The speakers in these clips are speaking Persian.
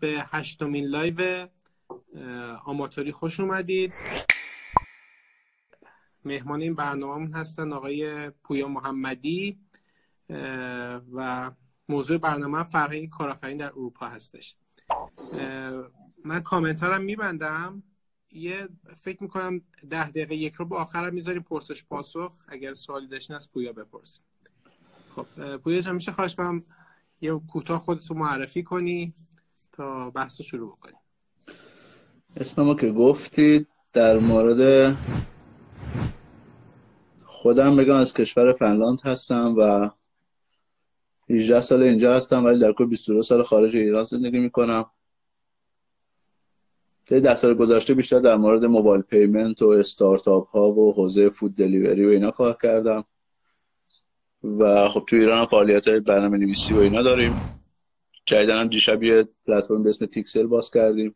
به هشتمین live آماطوری خوش اومدید. مهمان این برنامه هستن آقای پویا محمدی و موضوع برنامه فرهنگ کارآفرینی در اروپا هستش. من کامنت هم میبندم. یه فکر می‌کنم ده دقیقه یک رو به آخرم می‌ذاریم پرسش پاسخ. اگر سوالی داشتین از پویا بپرسیم. خب پویا جان میشه خواهش یه کوتاه خودتو معرفی کنی؟ بحث شروع بکنیم. اسممو که گفتید در مورد خودم بگم از کشور فنلاند هستم و 18 سال اینجا هستم ولی در کل 22 سال خارج ایران زندگی می‌کنم. طی ده سال گذشته بیشتر در مورد موبایل پیمنت و استارتاپ ها و حوزه فود دلیوری و اینا کار کردم. و خب تو ایران هم فعالیت های برنامه نویسی و اینا داریم. جدیدن هم دیشب یه پلتفرم به اسم تیکسل باز کردیم.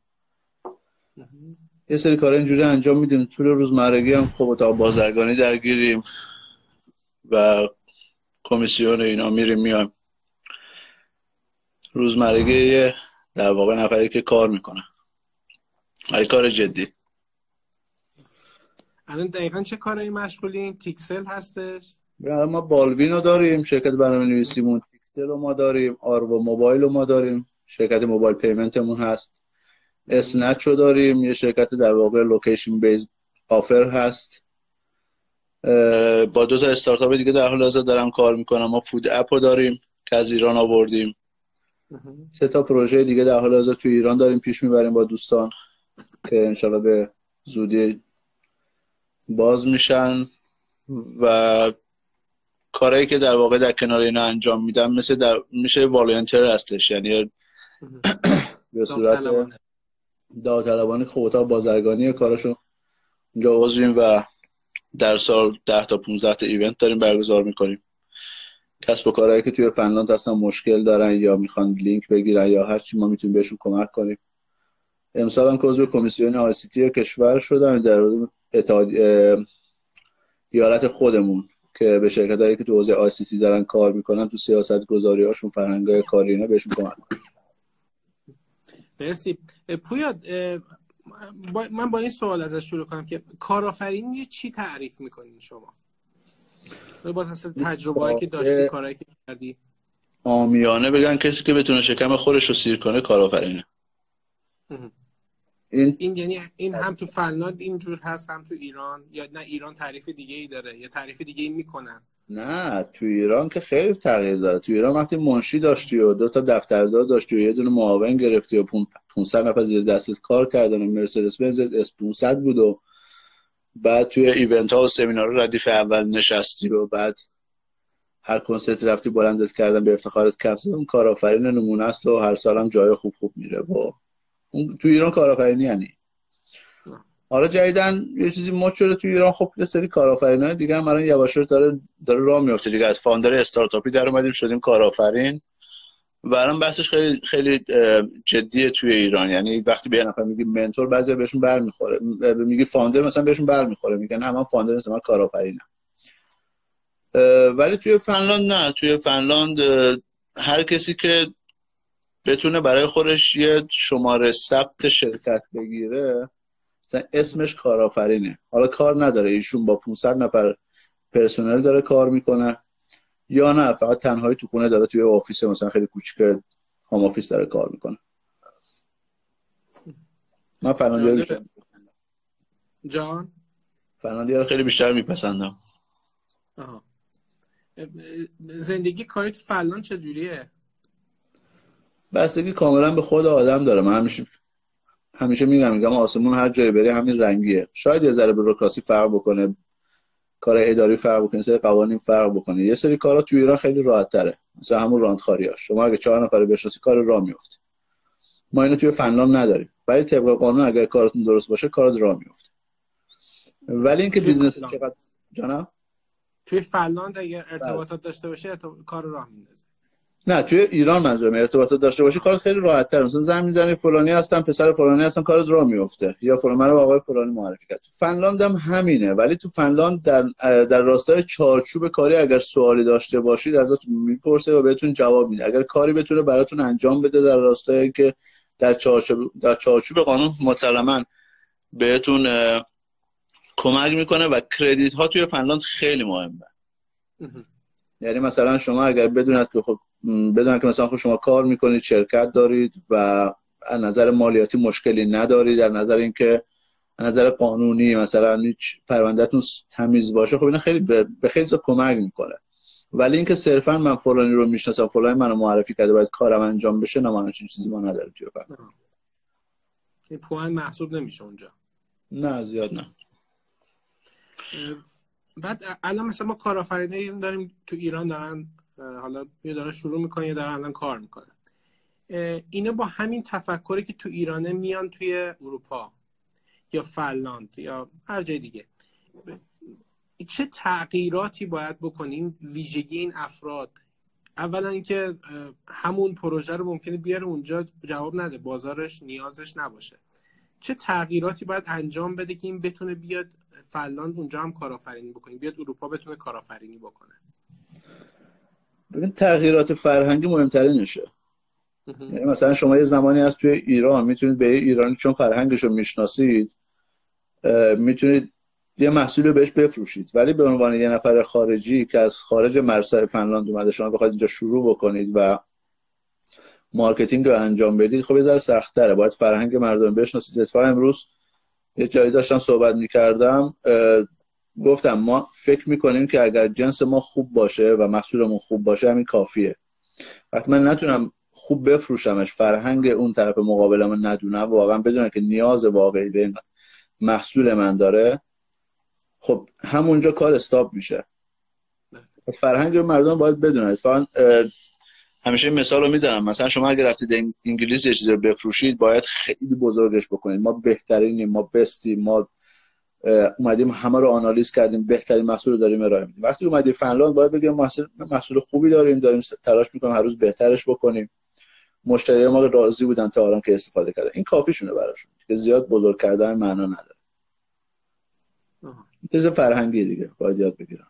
یه سری کار اینجوری انجام میدیم. طول روزمرگی هم خب تا بازرگانی درگیریم و کمیسیون اینا میریم میایم روزمرگی در واقع نفری که کار می‌کنه. ای کار جدی. الان دقیقا چه کارایی مشغولین تیکسل هستش؟ ما بالوین رو داریم شرکت برنامه نویسیمون تیکسل رو ما داریم آروا موبایل رو ما داریم شرکت mobile payment مون هست. اسنچ رو داریم یه شرکت در واقع location based offer هست. با دو تا استارتاپ دیگه در حال حاضر دارم کار می‌کنم. ما فود اپ رو داریم که از ایران آوردیم. سه تا پروژه دیگه در حال حاضر تو ایران داریم پیش می‌بریم با دوستان که انشالله به زودی باز میشن و کارهایی که در واقع در کنار اینا انجام میدم مثل در میشه والنتر هستش. یعنی به صورت داوطلبانه خب بازرگانی کارشو اونجا عضویم و در سال 10 تا 15 تا ایونت داریم برگزار می‌کنیم. کسب و کارهایی که توی فنلاند هستن مشکل دارن یا می‌خوان لینک بگیرن یا هر چی ما می‌تونیم بهشون کمک کنیم. امسال هم که کمیسیون آیسیتی کشور شدن در اتحاد یارت خودمون. که به شرکت هایی که تو حوزه آیسیتی دارن کار می‌کنن تو سیاست گذاری هاشون فرهنگای کاری اینا بهشون کمک کنیم مرسی. پویاد من با این سوال ازش شروع کنم که کارآفرینی چی تعریف می‌کنین شما؟ باز اصلا تجربه که داشتی کارهایی که کردی. عامیانه بگن کسی که بتونه شکم خودش رو سیر کنه کارآفرینه. این این یعنی این هم تو فنلاند اینجور هست هم تو ایران. یا نه ایران تعریف دیگه ای داره. یا تعریف دیگه ای می‌کنن. نه تو ایران که خیلی تغییر داره. تو ایران وقتی منشی داشتی و دو تا دفتردار داشتی و یه دونه معاون گرفتی و 500 نفر زیر دستت کار کردن و مرسدس بنز اس 500 بود و بعد توی event ها و سمینار ردیف اول نشستی و بعد هر کنسرت رفتی بلندت کردن به افتخارت کفز اون کارآفرین نمونه است و هر سالم جای خوب خوب میره و تو ایران کارآفرینی یعنی. حالا جدیدا یه چیزی مد شده تو ایران خب یه سری کارآفرینای دیگه هم الان یواش داره داره راه میفته دیگه. از founder استارتاپی در اومدیم شدیم کارآفرین. و الان بحثش خیلی خیلی جدیه توی ایران. یعنی وقتی به نفر میگی mentor بعضی بهشون برمیخوره. میگی founder مثلا بهشون برمیخوره. میگن نه من founder نیستم من کارآفرینم. ولی توی فنلاند نه. توی فنلاند هر کسی که بتونه برای خودش یه شماره ثبت شرکت بگیره مثلا اسمش کارآفرینه. حالا کار نداره ایشون با 500 نفر پرسنل داره کار می‌کنه. یا نه فقط تنهایی تو خونه داره توی office مثلا خیلی کوچیک home office داره کار می‌کنه. من فنلاندی بیشتر جان؟ رو خیلی بیشتر میپسندم. زندگی کاری تو فنلاند چجوریه؟ بستگی کاملا به خود آدم داره. من همیشه همیشه میگم میگم آسمون هر جایی بری همین رنگیه. شاید یه ذره بروکراسی فرق بکنه کار اداری فرق بکنه سری قوانین فرق بکنه. یه سری کارا تو ایران خیلی راحت تره مثلا همون راندخاری ها شما اگه چهار نفر بشناسی کار راه میفته ما اینو توی فنلاند نداریم. ولی طبق قانون اگر کارتون درست باشه کار راه میفته ولی اینکه business چقدر جانم توی فنلاند اگر ارتباطات داشته باشه کار راه میندازه. نه توی ایران منظورم. ارتباطات داشته باشی کار خیلی راحت تر مثلا زنگ می‌زنی فلانی هستم پسر فلانی هستم کارت راه میفته یا فلان رو آقای فلانی معرفی کرد. تو فنلاند هم همینه. ولی تو فنلاند در در راستای چارچوب کاری اگر سوالی داشته باشید ازتون می‌پرسه و بهتون جواب میده. اگر کاری بتونه براتون انجام بده در راستای که در چارچوب در چارچوب قانون مسلما بهتون کمک می‌کنه و کردیت ها توی فنلاند خیلی مهمه. یعنی مثلا شما اگر بدونید که خب بدونید که مثلا خب شما کار می‌کنید شرکت دارید و از نظر مالیاتی مشکلی ندارید در نظر اینکه نظر قانونی مثلا هیچ پروندهتون تمیز باشه خب اینا خیلی به خیلی کمک می‌کنه. ولی اینکه صرفا من فلانی رو می‌شناسم فلانی منو معرفی کرده باید کارم انجام بشه نه من چیزی ما نداره توی این پوان محسوب نمیشه اونجا. نه زیاد نه. بعد الان مثلا ما کارآفرینی داریم تو ایران دارن حالا یه دارن شروع می‌کنن یه دارن الان کار می‌کنن اینا با همین تفکری که تو ایرانه میان توی اروپا یا فنلاند یا هر جای دیگه. چه تغییراتی باید بکنیم؟ ویژگی این افراد. اولا اینکه همون پروژه رو ممکنه بیاره اونجا جواب نده. بازارش نیازش نباشه. چه تغییراتی باید انجام بده که این بتونه بیاد فنلاند اونجا هم کارآفرینی بکنه بیاد اروپا بتونه کارآفرینی بکنه؟ ببین تغییرات فرهنگی مهمترینشه. یعنی مثلا شما یه زمانی از توی ایران می‌تونید به ایرانی چون فرهنگش رو می‌شناسید می‌تونید یه محصول رو بهش بفروشید. ولی به عنوان یه نفر خارجی که از خارج مرزهای فنلاند اومده شما بخواید اینجا شروع بکنید و marketing رو انجام بدید خب یه ذره سخت‌تره. باید فرهنگ مردم بشناسید. اتفاقا امروز یه جایی داشتم صحبت می‌کردم گفتم ما فکر می‌کنیم که اگر جنس ما خوب باشه و محصولمون خوب باشه همین کافیه. وقتی من نتونم خوب بفروشمش فرهنگ اون طرف مقابلم ندونم واقعا بدونم که نیاز واقعی به محصول من داره خب همونجا کار stop میشه. فرهنگ مردم باید بدونن اتفاقا همیشه مثال رو می‌زنم. مثلا شما اگر رفتید انگلیس یه چیزی رو بفروشید باید خیلی بزرگش بکنید. ما بهترینیم ما بستیم ما اومدیم همه رو آنالیز کردیم بهترین محصول رو داریم ارائه میدیم. وقتی اومدی فنلاند باید بگیم محصول محصول خوبی داریم داریم تلاش می‌کنیم هر روز بهترش بکنیم. مشتری ما راضی بودن تا الان که استفاده کرده. این کافیشونه براشون که زیاد بزرگ کردن معنا نداره. چیز فرهنگی دیگه باید یاد بگیرم.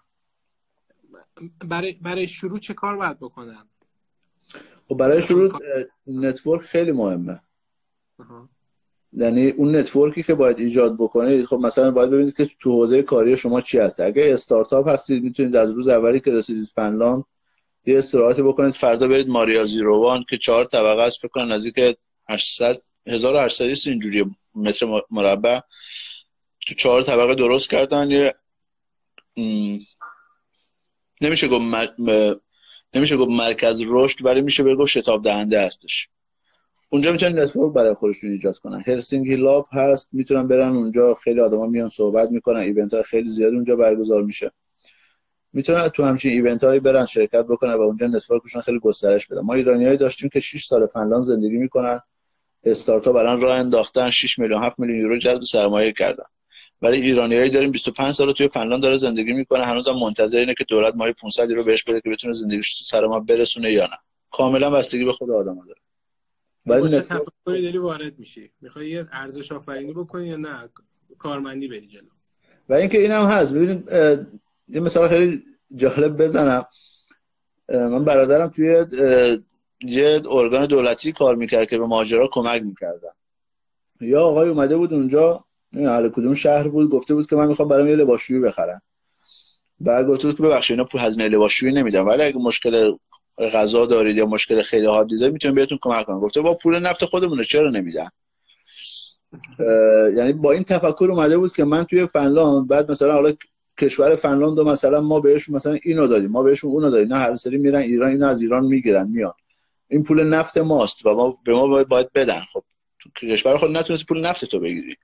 برای برای شروع چه کار باید بکنم خب برای شروع network خیلی مهمه. یعنی اون network ی که باید ایجاد بکنید خب مثلا باید ببینید که تو حوزه کاری شما چی هست اگه استارتاپ هستید می‌تونید از روز اولی که رسیدید فنلاند یه استراحتی بکنید. فردا برید Maria Zero One که چهار طبقه است فکر کنم نزدیک 800 1800 اینجوری متر مربع. تو چهار طبقه درست کردن. یه نمیشه گفت نمیشه گفت مرکز رشد ولی میشه بگو شتاب دهنده هستش. اونجا می‌تونن network برای خودشون ایجاد کنن. هلسینکی Lab هست می‌تونن برن اونجا خیلی آدما میان صحبت می‌کنن event های خیلی زیاد اونجا برگزار میشه. می‌تونن تو همچین event هایی برن شرکت بکنن و اونجا network شون خیلی گسترش بدن. ما ایرانیایی داشتیم که 6 سال فنلاند زندگی می‌کنن. استارتاپ الان راه انداختن 6 میلیون 7 میلیون یورو جذب سرمایه کردن. ولی ایرانیایی داریم 25 سال توی فنلاند داره زندگی می‌کنه. هنوزم منتظر اینه که دولت ماهی 500 رو بهش بده که بتونه زندگیش تو سر ما برسونه یا نه. کاملا بستگی به خود آدم داره. ولی تفکری داری وارد میشی؟ می‌خوای یه ارزش آفرینی بکنی یا نه؟ کارمندی بری جلو. و اینکه اینم هست. ببینید یه مثال خیلی جالب بزنم. من برادرم توی یه ارگان دولتی کار می‌کرد که به ماجرا کمک می‌کردن. یا آقای اومده بود اونجا اهل کدوم شهر بود گفته بود که من می‌خوام برام یه لباسشویی بخرم. بعد گفته بود که ببخشید اینا پول هزینه لباسشویی نمیدم. ولی اگه مشکل غذا دارید یا مشکل خیلی حادی دارید می‌تونم بهتون کمک کنم. گفته با پول نفت خودمونه چرا نمیدن یعنی با این تفکر اومده بود که من توی فنلاند بعد مثلا حالا کشور فنلاند مثلا ما بهش مثلا اینو دادیم ما بهشون اونو دادیم. نه هر سری میرن ایران اینو از ایران می‌گیرن میان. این پول نفت ماست و ما به ما باید بدن. خب تو کشور خود نتونست پول نفت تو بگیری.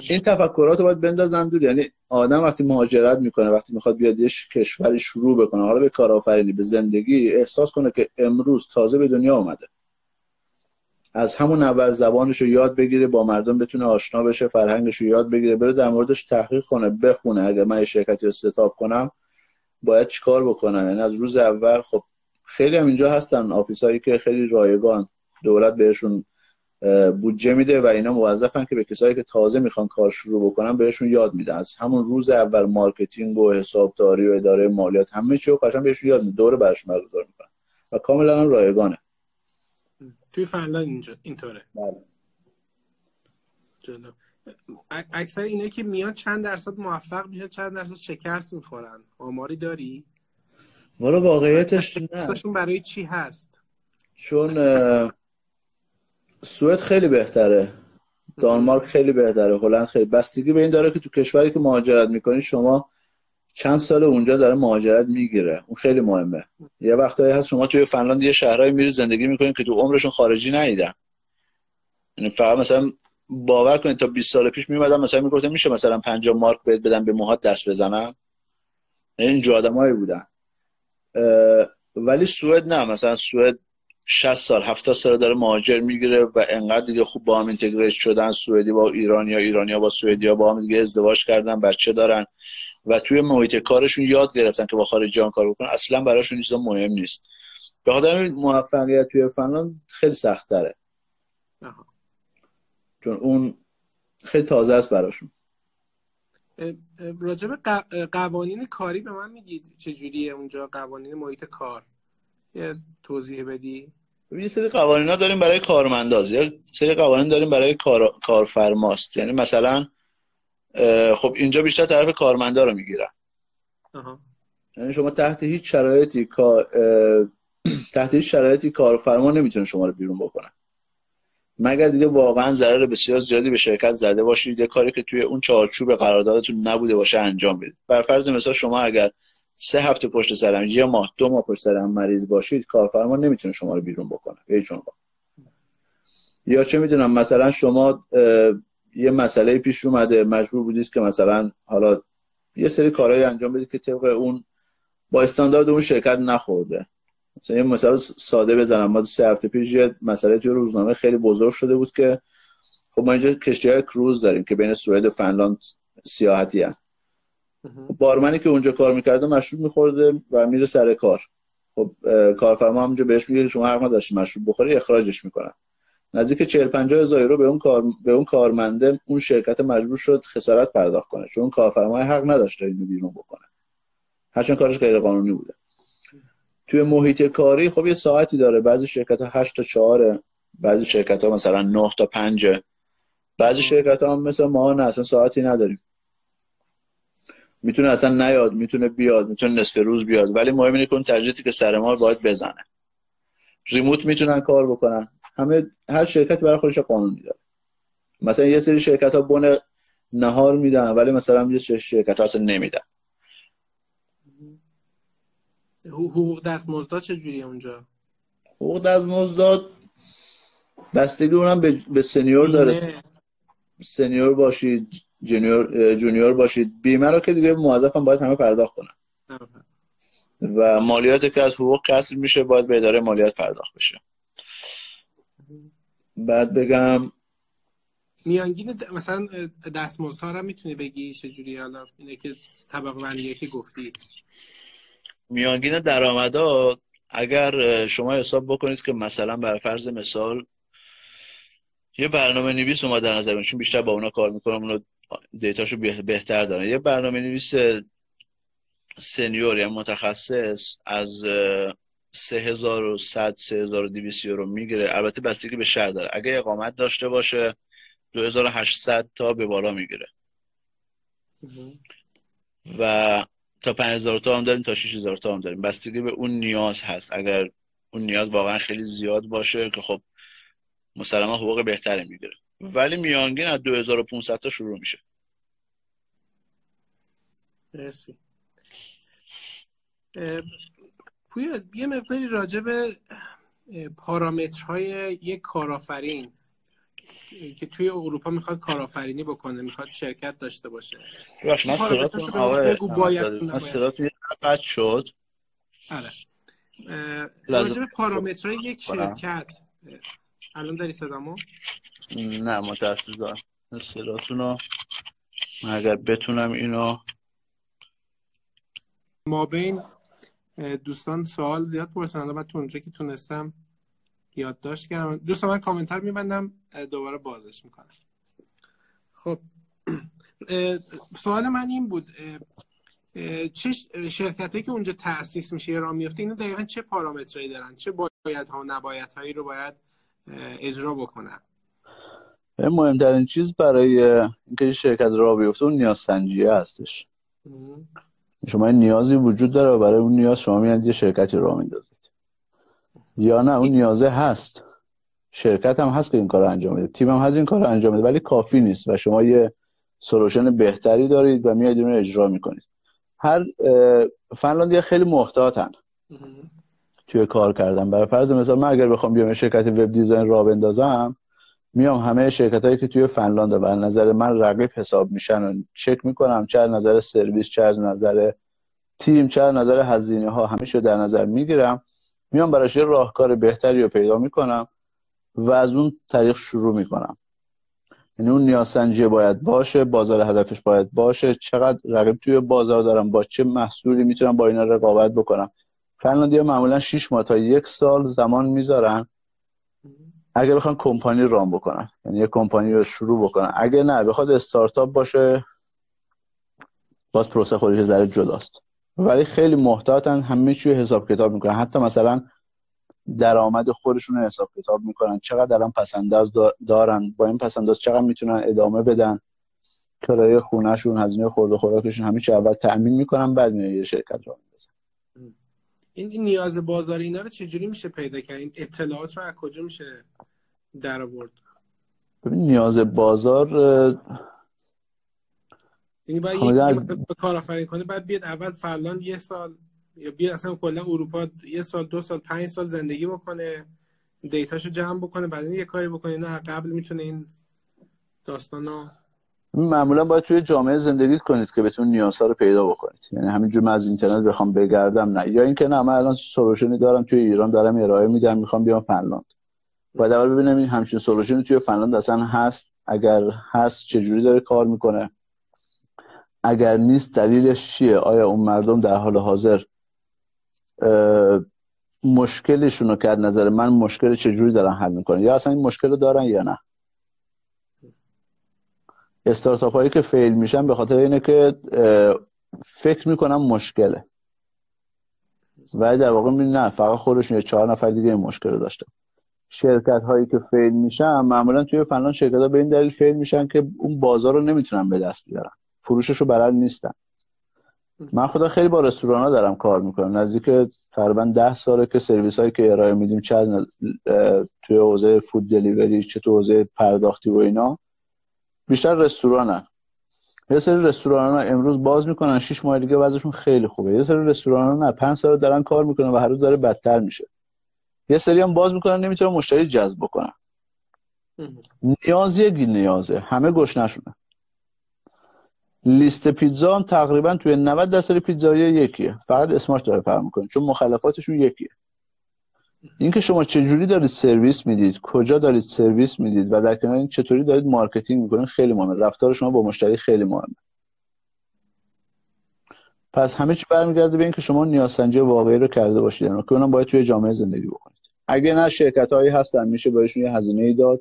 این تفکرات رو باید بندازن دور. یعنی آدم وقتی مهاجرت می‌کنه وقتی می‌خواد بیاد یه کشوری شروع بکنه حالا به کارآفرینی به زندگی احساس کنه که امروز تازه به دنیا اومده. از همون اول زبانش رو یاد بگیره با مردم بتونه آشنا بشه فرهنگش رو یاد بگیره بره در موردش تحقیق کنه بخونه. اگر من یه شرکتی رو ستاپ کنم باید چیکار بکنم؟ یعنی از روز اول خب خیلی هم اینجا هستن office ایی که خیلی رایگان. دولت بهشون بودجه میده و اینا موظفن که به کسایی که تازه می‌خوان کار شروع بکنن بهشون یاد میده. از همون روز اول marketing و حسابداری و اداره مالیات همه چی رو قشنگ بهشون یاد میده. دوره براشون برگزار می‌کنن. و کاملا هم رایگانه. توی فنلاند اینجا اینطوره. بله. جلو اکثر اینه که میان چند درصد موفق میشن چند درصد شکست می‌خورن. آماری داری؟ والا واقعیتش نه. برای چی هست؟ چون سوئد خیلی بهتره. دانمارک خیلی بهتره. هلند خیلی. بستگی به این داره که تو کشوری که مهاجرت می‌کنی شما چند سال اونجا داره مهاجرت می‌گیره. اون خیلی مهمه. یه وقتایی هست شما توی فنلاند یه شهرهایی میری زندگی می‌کنین که تو عمرشون خارجی نیدن یعنی فقط مثلا باور کنید تا 20 سال پیش میومدم مثلا می‌گفتم میشه مثلا 50 مارک بهت بدم به موهات دست بزنم این جو آدمایی بودن. ولی سوئد نه. مثلا سوئد 60 سال 70 سال داره مهاجر می‌گیره و انقدر دیگه خوب با هم اینتگریت شدن سوئدی با ایرانیا ایرانیا با سوئدیا با هم دیگه ازدواج کردن بچه دارن و توی محیط کارشون یاد گرفتن که با خارجیان کار بکنن. اصلا براشون چیزا مهم نیست. به خاطر موفقیت توی فنلاند خیلی سخت تره چون اون خیلی تازه است براشون. راجب قوانین کاری به من میگید. چجوریه اونجا قوانین محیط کار؟ توضیح بدی؟ یه سری قوانین ها داریم برای کارمنداز یه سری قوانین داریم برای کار... کارفرماست. یعنی مثلا خب اینجا بیشتر طرف کارمندا رو می‌گیرن. یعنی شما تحت هیچ شرایطی کار تحت هیچ شرایطی کارفرما نمی‌تونه شما رو بیرون بکنه. مگر دیگه واقعا ضرر بسیار زیادی به شرکت زده باشید؟ یه کاری که توی اون چارچوب قراردادتون نبوده باشه انجام بدید. بر فرض مثال شما اگر سه هفته پشت سرم یه ماه دو ماه پشت سرم مریض باشید کارفرما نمی‌تونه شما رو بیرون بکنه. هیچ یا چه می‌دونم مثلا شما یه مسئله پیش اومده مجبور بودید که مثلا حالا یه سری کارهایی انجام بدید که طبق اون با استاندارد اون شرکت نخورده. مثلا یه مثال ساده بزنم. ما سه هفته پیش یه مسئله توی روزنامه خیلی بزرگ شده بود که خب ما اینجا کشتی های کروز داریم که بین سوئد و فنلاند سیاحتی بارمنی که اونجا کار می‌کرده مشروب میخورده و میره سر کار. خب کارفرما همونجا بهش میگه شما حق نداشتی مشروب بخوری اخراجش می‌کنن. نزدیک 40 50 هزار یورو به اون کار به اون کارمنده اون شرکت مجبور شد خسارت پرداخت کنه چون کارفرما حق نداشت اینو بیرون بکنه. هرچند کارش غیر قانونی بوده. توی محیط کاری خب یه ساعتی داره. بعضی شرکت ها 8 تا 4 بعضی شرکت ها مثلا 9 تا 5 بعضی شرکت ها مثل ما نه اصلا ساعتی نداریم. می‌تونه اصلا نیاد می‌تونه بیاد می‌تونه نصف روز بیاد ولی مهم اینه که اون تجهیزاتی که سر ما باید بزنه. ریموت می‌تونن کار بکنن. همه هر شرکتی برای خودش قانون داره مثلا یه سری شرکت ها بن نهار میدن ولی مثلا یه شرکت ها اصلا نمیدن. حقوق دستمزد چجوریه اونجا؟ حقوق دستمزد بستگی اونم به, به senior داره. senior باشید junior junior باشید. بیمه رو که دیگه موظفم باید همه پرداخت کنن. و مالیات که از حقوق کسر میشه باید به اداره مالیات پرداخت بشه. بعد بگم. میانگین مثلا دستمزدها رو می‌تونی بگی چجوری؟ حالا اینه که طبق بندی که گفتی. میانگین درآمدا اگر شما حساب بکنید که مثلا بر فرض مثال یه برنامه نویس اومد در نظر چون بیشتر با اونا کار می‌کنم اونا دیتاشو بهتر دارن. یه برنامه نویس سنیور یا متخصص از 3100 3200 یورو می‌گیره. البته بستگی به شهر داره. اگه اقامت داشته باشه 2800 تا به بالا می‌گیره. و تا 5000 تا هم داریم تا 6000 تا هم داریم. بستگی به اون نیاز هست. اگر اون نیاز واقعا خیلی زیاد باشه که خب مسلما حقوق بهتری می‌گیره. ولی میانگین از 2500 تا شروع میشه. مرسی. پویا یه مقداری راجع به پارامترهای یک کارآفرین که توی اروپا می‌خواد کارآفرینی بکنه می‌خواد شرکت داشته باشه. باش من صداتون قطع شد. آره. راجع به پارامترهای یک شرکت الان داری صدامو؟ نه متاسفم صداتون رو اگر بتونم اینو ما بین دوستان سوال زیاد پرسن. من تو اونجا که تونستم یادداشت کردم. دوستان من کامنتر میبندم دوباره بازش می‌کنم. خب. سوال من این بود چه شرکتی که اونجا تأسیس میشه یا راه میفته اینا دقیقا چه پارامترهایی دارن؟ چه باید ها و نباید هایی رو باید اجرا بکنن؟ مهمترین چیز برای اینکه شرکت را بیفته اون نیاز سنجیه هستش. شما نیازی وجود داره و برای اون نیاز شما میاد یه شرکتی را میندازید. یا نه اون نیازه هست. شرکت هم هست که این کار رو انجام میده. تیم هم هست این کار رو انجام میده ولی کافی نیست و شما یه سلوشن بهتری دارید و میاد اون رو اجرا می‌کنید. هر فنلاندی خیلی محتاطن. توی کار کردن. برای فرض مثال من اگر بخوام بیام شرکت وب دیزاین را بندازم میام همه شرکت هایی که توی فنلاند و نظر من رقیب حساب میشن و چک می‌کنم چه نظر سرویس چه از نظر تیم چه نظر هزینه ها همه در نظر می‌گیرم. میام براش یه راهکار بهتری رو پیدا می‌کنم و از اون طریق شروع می‌کنم. یعنی اون نیازسنجی باید باشه بازار هدفش باید باشه. چقدر رقیب توی بازار دارم با چه محصولی می‌تونم با اینا رقابت بکنم. فنلاندی معمولا 6 ماه تا یک سال زمان می‌ذارن. اگه بخوان کمپانی رام بکنن. یعنی یه کمپانی رو شروع بکنن. اگه نه بخواد استارتاپ باشه باز پروسه خودش ذره جداست. ولی خیلی محتاطن همه چی حساب کتاب می‌کنن. حتی مثلا درآمد خودشون حساب کتاب می‌کنن. چقدر الان پسنداز دارن؟ با این پسنداز چقدر می‌تونن ادامه بدن؟ کرایه خونهشون هزینه خورد و خوراکشون همه چی اول تأمین می‌کنن بعد میان یه شرکت رو میندازن این نیاز بازار اینا رو چجوری میشه پیدا کرد؟ این اطلاعات رو از کجا میشه در آورد. ببین نیاز بازار یعنی باید یکی در... کار آفرین کنه بعد بیاد اول فلان یه سال یا بیاد اصلا کلا اروپا یه سال دو سال پنج سال زندگی بکنه دیتاشو جمع بکنه بعد یه کاری بکنه. نه قبل می‌تونه این داستانا معمولا باید توی جامعه زندگی کنید که بتون نیازها رو پیدا بکنید. یعنی همینجور من از اینترنت بخوام بگردم نه. یا اینکه نه من الان سولوشنی دارم توی ایران دارم ارائه میدم می‌خوام بیام فنلاند. باید اول ببینم این همچین سولوشنی توی فنلاند اصلا هست؟ اگر هست چجوری داره کار می‌کنه؟ اگر نیست دلیلش چیه؟ آیا اون مردم در حال حاضر مشکلشون رو کرد نظر من مشکل چجوری دارن حل می‌کنه یا اصلا این مشکل رو دارن یا نه؟ استارتاپ هایی که فیل میشن به خاطر اینه که فکر می‌کنم مشکله. ولی در واقع نه فقط خودشون یه چهار نفر دیگه این مشکل رو داشتن. شرکت هایی که فیل میشن معمولا توی فنلاند شرکت ها به این دلیل فیل میشن که اون بازار رو نمی‌تونن به دست بیارن. فروشش رو بلد نیستن. من خدا خیلی با رستوران ها دارم کار می‌کنم. نزدیک تقریبا ده ساله که سرویس هایی که ارائه میدیم چه از توی حوزه فود دلیوری چه تو حوزه پرداختی و اینا بیشتر رستورانن یه سری رستوران ها امروز باز می‌کنن. شش ماه دیگه وضعشون خیلی خوبه. یه سری رستوران ها نه پنج سال دارن کار می‌کنن و هر روز داره بدتر میشه. یه سری هم باز می‌کنن نمی‌تونن مشتری جذب بکنن نیاز یک نیازه. همه گشنشونه لیست پیتزا هم تقریبا توی 90 درصد پیتزایی یکیه. فقط اسمش داره فرق می‌کنه. چون مخلفاتشون یکیه. اینکه شما چجوری دارید سرویس می‌دید کجا دارید سرویس می‌دید و در کنار این چطوری دارید marketing می‌کنید خیلی مهمه. رفتار شما با مشتری خیلی مهمه. پس همه چی برمیگرده به اینکه شما نیازسنجی واقعی رو کرده باشید. یعنی که اونم باید توی جامعه زندگی بکنید. اگه نه شرکت هایی هستن میشه بهشون یه هزینه ای داد.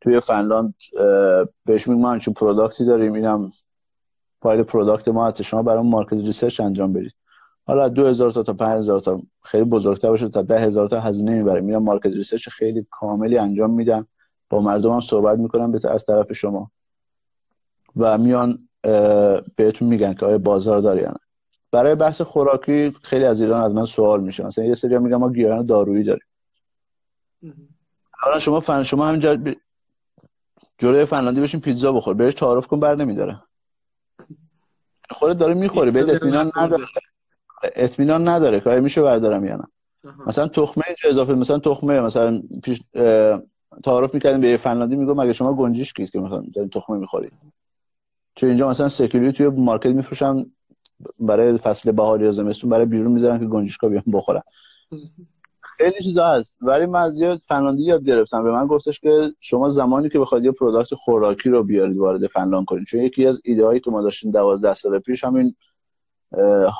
توی فنلاند بهش میگم ما همچین product ی داریم. اینم فایل product ما هست. شما برای market research انجام بدید. حالا 2000 تا تا 5000 تا خیلی بزرگتر باشه تا 10000 تا هزینه می‌بره. میرم market research خیلی کاملی انجام میدم با مردم هم صحبت می‌کنم به از طرف شما. و میان بهتون میگن که آیا بازار داری یا نه. برای بحث خوراکی خیلی از ایران از من سوال میشه. مثلا یه سری میگن ما گیاهان دارویی داریم. حالا شما فن شما همینجا ب... جلوی فنلاندی بشین پیتزا بخور. بهش تعارف کن بر نمیداره. خودت داره می‌خوری به اطمینان نداره. اطمینان نداره. که میشه بردارم یا نه. مثلا تخمه اینجا اضافه مثلا تخمه مثلا پیش تعارف می‌کردیم به فنلاندی میگم مگه شما گنجیشکید که مثلا دارین تخمه می‌خورید؟ چون اینجا مثلا سکیلی توی market میفروشن. برای فصل بهار یا زمستون برای بیرون می‌ذارن که گنجشکا بیان بخورن. خیلی چیزا هست. ولی من از یاد فنلاندی یاد گرفتم. به من گفتش که شما زمانی که بخواید یه product خوراکی رو بیارید وارد فنلاند کنید. چون یکی از ایده هایی که ما داشتیم 12 سال پیش همین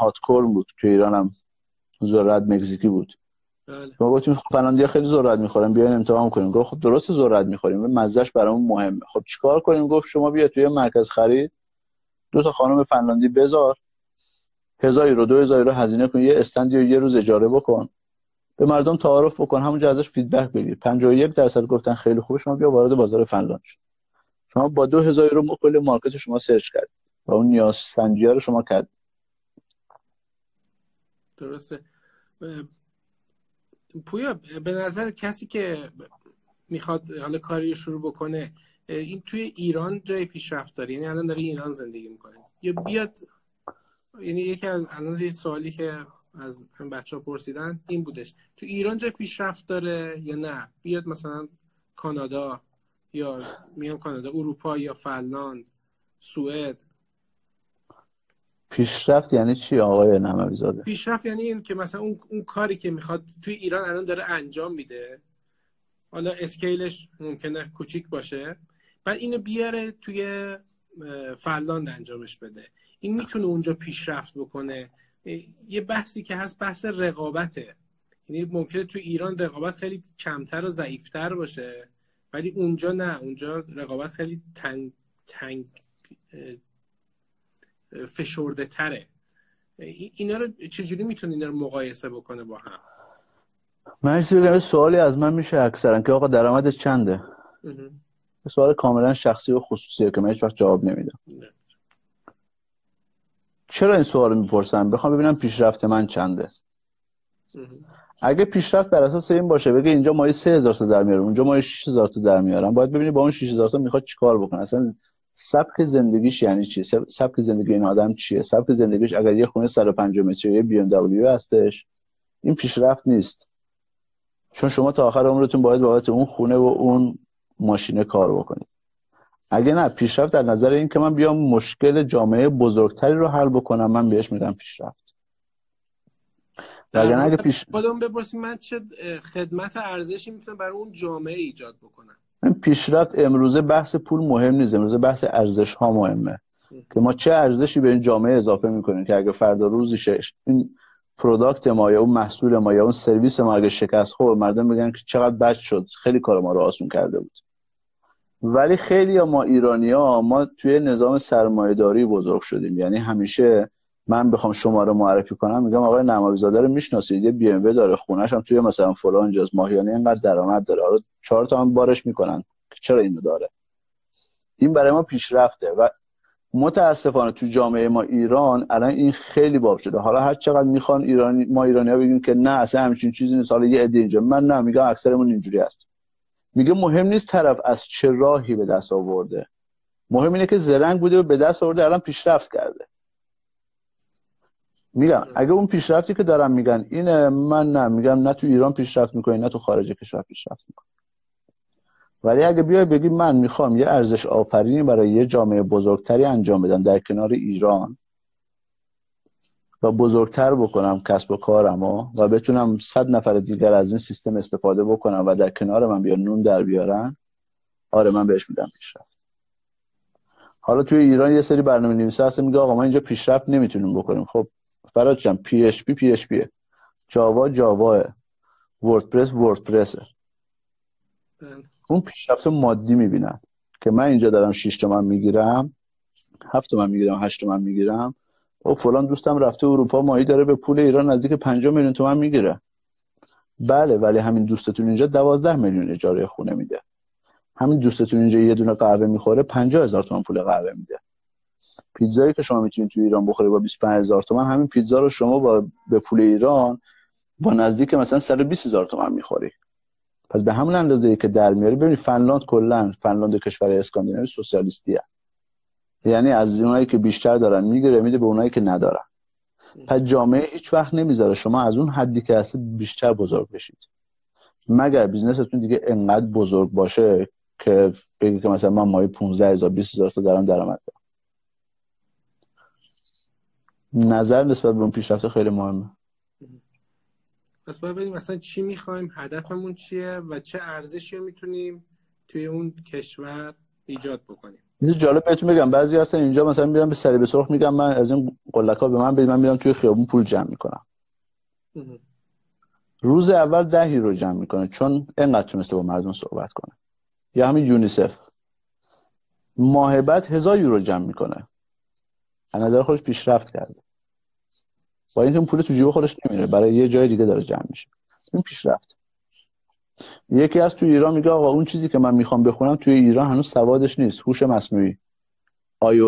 hot corn بود. تو ایران هم ذرت مکزیکی بود. بله. ما گفتیم خب فنلاندیا خیلی ذرت می‌خورن. بیاین امتحان کنیم. گفت خب درست ذرت می‌خوریم. و مزهش برامون مهمه. خب چیکار کنیم؟ گفت شما بیا توی مرکز خرید. دو تا خانم فنلاندی بذار. هزار یورو دو هزار یورو هزینه کن یه stand ی یه روز اجاره بکن. به مردم تعارف بکن همونجا ازش feedback بگیر. 51 درصد گفتن خیلی خوب شما بیا وارد بازار فنلاند شد شما با 2000 یورو کل market شما search کرد و اون نیاز سنجی رو شما کرد درسته. پویا به نظر کسی که می‌خواد حالا کاری شروع بکنه این توی ایران جای پیشرفت داره. یعنی الان داره ایران زندگی می‌کنه. یا بیاد یعنی یکی از الان یه سوالی که از بچه ها پرسیدن این بودش. تو ایران جای پیشرفت داره یا نه؟ بیاد مثلا کانادا یا میان کانادا اروپا یا فنلاند سوئد. پیشرفت یعنی چی آقای نموی زاده پیشرفت یعنی این که مثلا اون, اون کاری که می‌خواد توی ایران الان داره انجام میده. حالا اسکیلش ممکنه کوچیک باشه. بعد اینو بیاره توی فنلاند انجامش بده. این می‌تونه اونجا پیشرفت بکنه. یه بحثی که هست بحث رقابته. یعنی ممکنه توی ایران رقابت خیلی کمتر و ضعیفتر باشه ولی اونجا نه. اونجا رقابت خیلی تنگ تنگ فشرده تره اینا رو چجوری می‌تونه اینا رو مقایسه بکنه با هم؟ من بگم سوالی از من میشه اکثرا که آقا درآمد چنده؟ سوال کاملا شخصی و خصوصیه که من هیچ وقت جواب نمیدم. چرا این سوال می‌پرسم؟ بخوام ببینم پیشرفت من چنده. اگه پیشرفت بر اساس این باشه بگه اینجا مایی 3000 تا در میارم اونجا مایی 6000 تا در میارم باید ببینی با اون 6000 تا می‌خواد چیکار بکنه؟ اصلا سبک زندگیش یعنی چی؟ سبک زندگی این آدم چیه؟ سبک زندگیش اگر یه خونه 150 متری یه بی ام دبلیو هستش این پیشرفت نیست. چون شما تا آخر عمرتون باید بابت اون خونه و اون ماشینه کار بکنید. اگه نه پیشرفت در نظر این که من بیام مشکل جامعه بزرگتری رو حل بکنم من بهش میگم پیشرفت. اگر اگه پیش خودم بپرسیم من چه خدمت ارزشی می‌تونم برای اون جامعه ایجاد بکنم؟ پیشرفت امروزه بحث پول مهم نیست امروزه بحث ارزش ها مهمه که ما چه ارزشی به این جامعه اضافه می‌کنیم که اگه فردا روزی شش این product ما یا اون محصول ما یا اون سرویس ما اگه شکست خورد مردم میگن که چقدر بد شد خیلی کار ما رو آسون کرده بود. ولی خیلی ما ایرانی ها ما توی نظام سرمایهداری بزرگ شدیم. یعنی همیشه من بخوام شما رو معرفی کنم میگم آقای نماوی زاده رو می‌شناسید یه بی ام داره خونش هم توی مثلا فلان جاست ماهیانه اینقدر درآمد داره. حالا چهار تا هم بارش می‌کنن. چرا اینو داره؟ این برای ما پیشرفته و متاسفانه تو جامعه ما ایران الان این خیلی باب شده. حالا هر چقدر می‌خوان ایرانی ما ایرانی ها بگیم که نه اصلا همچین چیزی نیست حالا یه عده من نه میگم اکثرمون اینجوری هست. میگه مهم نیست طرف از چه راهی به دست آورده. مهم اینه که زرنگ بوده و به دست آورده الان پیشرفت کرده. میگم اگه اون پیشرفتی که دارم میگن اینه من نه میگم نه تو ایران پیشرفت می‌کنی نه تو خارج کشور پیشرفت می‌کنی. ولی اگه بیای بگی من می‌خوام یه ارزش آفرینی برای یه جامعه بزرگتری انجام بدم در کنار ایران و بزرگتر بکنم کسب و کارم و, و بتونم صد نفر دیگر از این سیستم استفاده بکنم و در کنار من بیان نون در بیارن آره من بهش میدم پیشرفت. حالا توی ایران یه سری برنامه نویسه هست میگه آقا ما اینجا پیشرفت نمی‌تونیم بکنیم. خب فراد جان پی اچ پی پی اچ پی جاوا جاوا وردپرس وردپرسه. اون پیشرفت مادی می‌بینن که من اینجا دارم 6 تومن می‌گیرم 7 تومن می‌گیرم 8 تومن می‌گیرم. و فلان دوستم رفته اروپا ماهی داره به پول ایران نزدیک 5 میلیون تومن می‌گیره. بله ولی همین دوستتون اینجا 12 میلیون اجاره خونه میده. همین دوستتون اینجا یه دونه قهوه می‌خوره 50 هزار تومن پول قهوه میده. پیتزایی که شما می‌تونید تو ایران بخوری با 25 هزار تومن همین پیتزا رو شما با به پول ایران با نزدیک مثلا 120 هزار تومن می‌خوری. پس به همون اندازه که در میاری ببینید فنلاند کلا فنلاند کشور اسکاندیناوی سوسیالیستیه. یعنی از اونایی که بیشتر دارن می‌گیره میده به اونایی که ندارن. پس جامعه هیچ وقت نمی‌ذاره شما از اون حدی که هست بیشتر بزرگ بشید. مگر بیزنستون دیگه انقدر بزرگ باشه که بگی که مثلا من ماهی 15 هزار 20 هزار تا درآمد دارم؟ نظر نسبت به اون پیشرفت خیلی مهمه. پس باید ببینیم مثلا چی می‌خوایم هدفمون چیه و چه ارزشی رو می‌تونیم توی اون کشور ایجاد بکنیم. این جالب بهتون بگم بعضی هستن اینجا مثلا میرم به سری به سرخ میگم من از این قلکا به من بدید من میرم توی خیابون پول جمع می‌کنم. روز اول ده یورو جمع می‌کنه چون انقدر تونسته با مردم صحبت کنه. یا همین یونیسف. ماه بعد هزار یورو جمع می‌کنه. از نظر خودش پیشرفت کرده. با اینکه پول تو جیب خودش نمیره برای یه جای دیگه داره جمع میشه. این پیشرفت. یکی از تو ایران میگه آقا اون چیزی که من می‌خوام بخونم توی ایران هنوز سوادش نیست. هوش مصنوعی.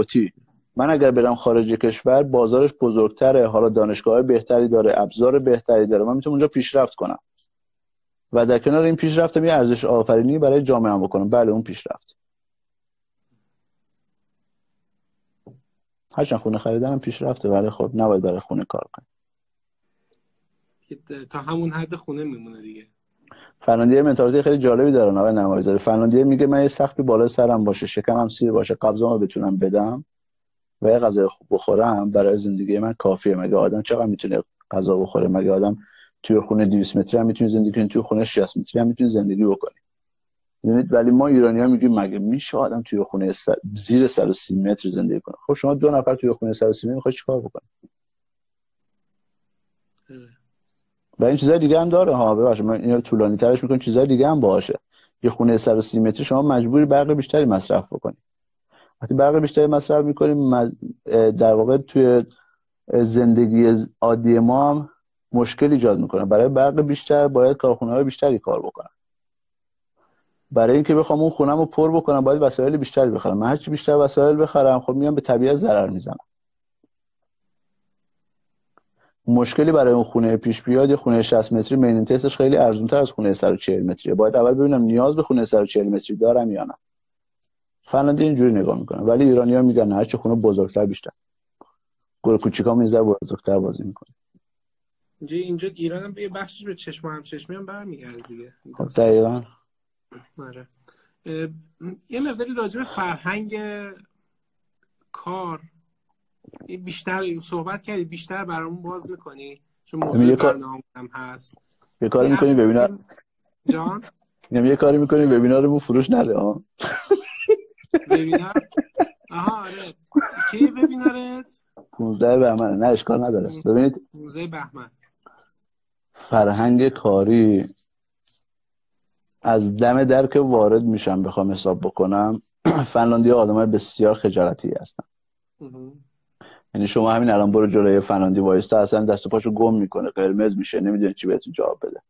تی. من اگر برم خارج کشور بازارش بزرگتره. حالا دانشگاه بهتری داره ابزار بهتری داره. من می‌تونم اونجا پیشرفت کنم. و در کنار این پیشرفت یه ارزش آفرینی برای جامعه هم بکنم. بله اون پیشرفت. هرچند خونه خریدنم پیشرفته ولی خب نباید برای خونه کار کنیم تا همون حد خونه میمونه دیگه. فنلاندی منتالیتی خیلی جالبی دارن آقای نمایزاده فنلاندی میگه من یه سختی بالا سرم باشه شکمم سیر باشه قبضامو بتونم بدم و یه غذای خوب بخورم برای زندگی من کافیه. مگه آدم چقدر می‌تونه غذا بخوره؟ مگه آدم توی خونه 200 متری هم می‌تونی زندگی کنی توی خونه 60 متری هم می‌تونی زندگی بکنی یعنی ولی ما ایرانی ها میگیم مگه میشه آدم توی خونه سر... زیر 130 متر زندگی کنه؟ خب شما دو نفر توی خونه 130 متر می‌خوای چیکار بکنی؟ و این چیزای دیگه هم داره ها ببخشید من اینو طولانی ترش می‌کنم چیزای دیگه هم باشه. یه خونه 130 متری شما مجبوری برق بیشتری مصرف بکنی. وقتی برق بیشتری مصرف می‌کنیم در واقع توی زندگی عادی ما هم مشکل ایجاد می‌کنه. برای برق بیشتر باید کارخونه های بیشتری کار بکنن. برای اینکه بخوام اون خونم رو پر بکنم باید وسایل بیشتری بخرم. من هرچی بیشتر وسایل بخرم خب میام به طبیعت ضرر می‌زنم. مشکلی برای اون خونه پیش بیاد یه خونه 60 متری مینتینسش خیلی ارزون تر از خونه 140 متریه. باید اول ببینم نیاز به خونه 140 متری دارم یا نه. فنلاندی اینجوری نگاه می‌کنه. ولی ایرانی ها میگن هر چه خونه بزرگتر بیشتر. گل کوچیکا میذار بزرگتر بازی می‌کنه. اینجا اینجا ایران هم یه بخشش به چشم هم چشمی هم برمیگرده دیگه. خب دقیقا. آره. یه مقداری راجع به فرهنگ کار بیشتر صحبت کردی بیشتر برامون باز می‌کنی. چون موضوع برنامه هم هست. یه کاری می‌کنی ببینم جان؟ یه کاری می‌کنی وبینارمون فروش نده ها ببینم آها آره. کی ببینارت 15 بهمن. نه اشکال نداره. ببینید. 15 بهمن. فرهنگ کاری از دم در که وارد میشم بخوام حساب بکنم فنلاندی آدمای بسیار خجالتی هستن. یعنی شما همین الان برو جلوی فنلاندی وایستا اصلا دست و پاشو گم می‌کنه. قرمز میشه نمی‌دونه چی بهتون جواب بده.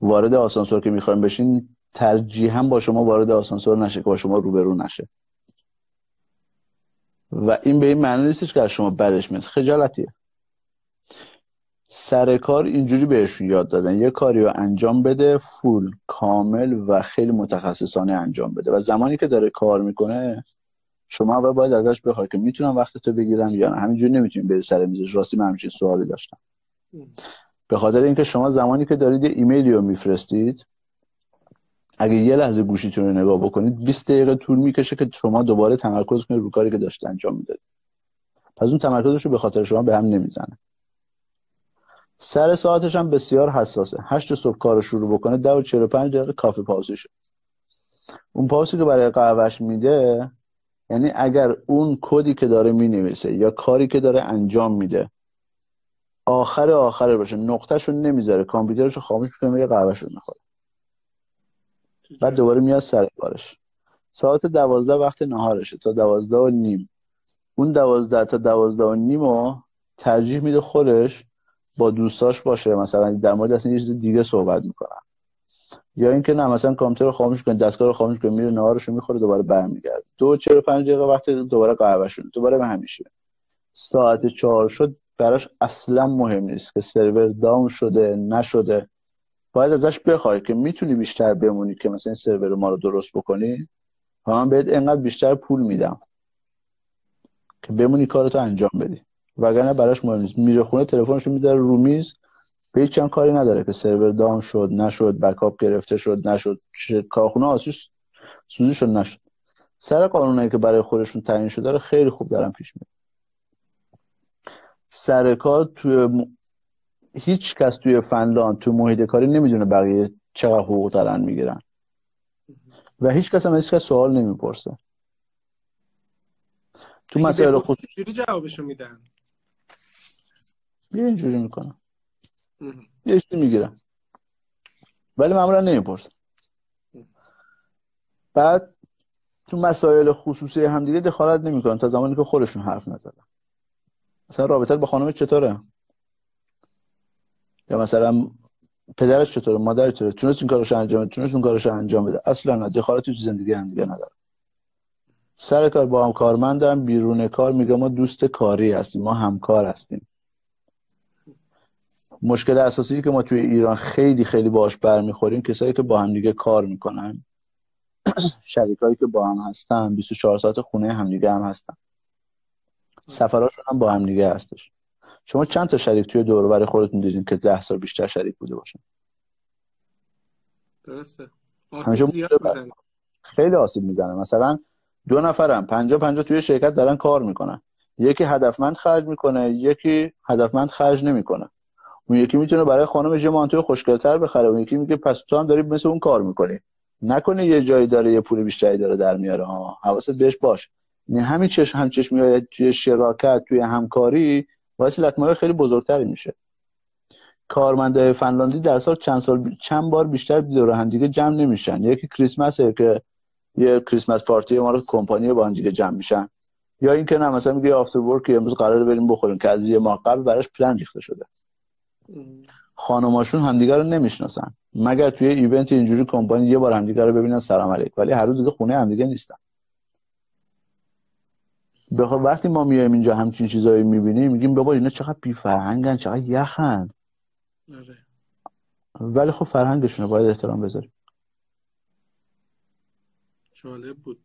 وارد آسانسور که می‌خوایم بشین ترجیحا با شما وارد آسانسور نشه که با شما روبرو نشه. و این به این معنی نیستش که از شما برش میاد. خجالتیه. سر کار اینجوری بهشون یاد دادن. یه کاری رو انجام بده فول کامل و خیلی متخصصانه انجام بده. و زمانی که داره کار می‌کنه شما اول باید ازش بخوای که می‌تونم وقت تو بگیرم یا نه. همینجوری نمی‌تونیم بری سر میزش راستی من همچین سوالی داشتم. به خاطر اینکه شما زمانی که دارید ایمیلی رو میفرستید اگه یه لحظه گوشیتون رو نگاه بکنید 20 دقیقه طول می‌کشه که شما دوباره تمرکز کنید رو کاری که داشته انجام می‌دادید. پس اون تمرکزش رو به خاطر شما به هم نمی‌زنه. سر ساعتش هم بسیار حساسه. هشت صبح کار رو شروع بکنه ده و 45 دقیقه کافی پاوزشه اون پاوزی که برای قهوهش میده یعنی اگر اون کدی که داره می‌نویسه یا کاری که داره انجام میده آخر آخر باشه نقطهش رو نمی‌ذاره کامپیوترش رو خاموش می‌کنه میگه قهوهش رو می‌خوره بعد دوباره میاد سر کارش. ساعت دوازده وقت نهارشه تا دوازده و نیم. اون دوازده تا دوازده و نیم رو ترجیح میده خودش با دوستاش باشه. مثلا در مورد اصلا یه چیز دیگه صحبت می‌کنن یا اینکه نه مثلا کامپیوتر رو خاموش کنه دستگاه رو خاموش کنه میره نهارش رو می‌خوره دوباره برمیگرده. دو چهل پنج دقیقه وقت دوباره قهوه شد دوباره به همیشه. ساعت چهار شد براش اصلا مهم نیست که سرور داون شده نشده. باید ازش بخوای که می‌تونی بیشتر بمونی که مثلا این سرور ما رو درست بکنی. و من بهت انقدر بیشتر پول میدم که بمونی کارتو انجام بدی. وگرنه براش مهم نیست. میره خونه تلفنش رو می‌ذاره رو میز. به هیچ کاری نداره که سرور دام شد نشد بکاپ گرفته شد نشد کارخونه آتش سوزی شد نشد. سر قانونایی که برای خودشون تعیین شده رو خیلی خوب دارن پیش میره سر کار توی هیچ کس توی فنلاند توی محیط کاری نمی‌دونه بقیه چقدر حقوق دارن می‌گیرن. و هیچ کس هم هیچ کس سوال نمی‌پرسه. تو مسائل خصوصی جوابشو میدن؟ یه اینجوری می‌کنم. یه چیزی می‌گیرن ولی معمولا نمی‌پرسن بعد تو مسائل خصوصی همدیگه دخالت نمی‌کنن تا زمانی که خودشون حرف نزدن. مثلا رابطه با خانم چطوره؟ یا مثلا پدرش چطوره؟ مادرش چطوره؟ تونست این کارش انجام بده؟ تونست اون کارش انجام بده؟ اصلا نه. دخالتی تو زندگی هم دیگه نداره. سر کار با هم کارمندم بیرون کار میگه ما دوست کاری هستیم. ما همکار هستیم. مشکل اساسی که ما توی ایران خیلی خیلی باش برمیخوریم کسایی که با هم دیگه کار می‌کنن شریکایی که با هم هستن 24 ساعت خونه همدیگه هم هستن. سفراشون هم با هم دیگه هستش. شما چند تا شریک توی دور خودتون دیدین که ده سال بیشتر شریک بوده باشن؟ درسته. خیلی آسیب می‌زنه. مثلا دو نفرم پنجا پنجا توی شرکت دارن کار می‌کنن. یکی هدفمند خرج می‌کنه یکی هدفمند خرج نمی‌کنه. اون یکی می‌تونه برای خانمش یه مانتوی خوشگلتر بخره. اون یکی میگه پس تو هم داری مثل اون کار می‌کنی. نکنه یه جایی داره یه پول بیشتری داره در میاره. ها حواست بهش باش. یعنی همین چش هم چشمی توی شراکت توی همکاری باعث لطمه خیلی بزرگتری میشه. کارمندای فنلاندی در سال چند سال چند بار بیشتر دور هم دیگه جمع نمیشن. یکی کریسمسه که یه کریسمس پارتی ما رو کمپانی با هم دیگه جمع میشن. یا اینکه نه مثلا میگه آفتر ورک امروز قراره بریم بخوریم که از یه ماه قبل براش پلن ریخته شده. خانماشون همدیگه رو نمی‌شناسن. مگر توی ایونت اینجوری کمپانی یه بار همدیگه رو ببینن سلام علیک ولی هر روز دیگه خونه همدیگه نیستن. بخواد وقتی ما میایم اینجا همچین چیزایی می‌بینیم میگیم بابا اینا چقدر بی فرهنگن چقدر یخن. آره. ولی خب فرهنگشونه باید احترام بذاریم. جالب بود.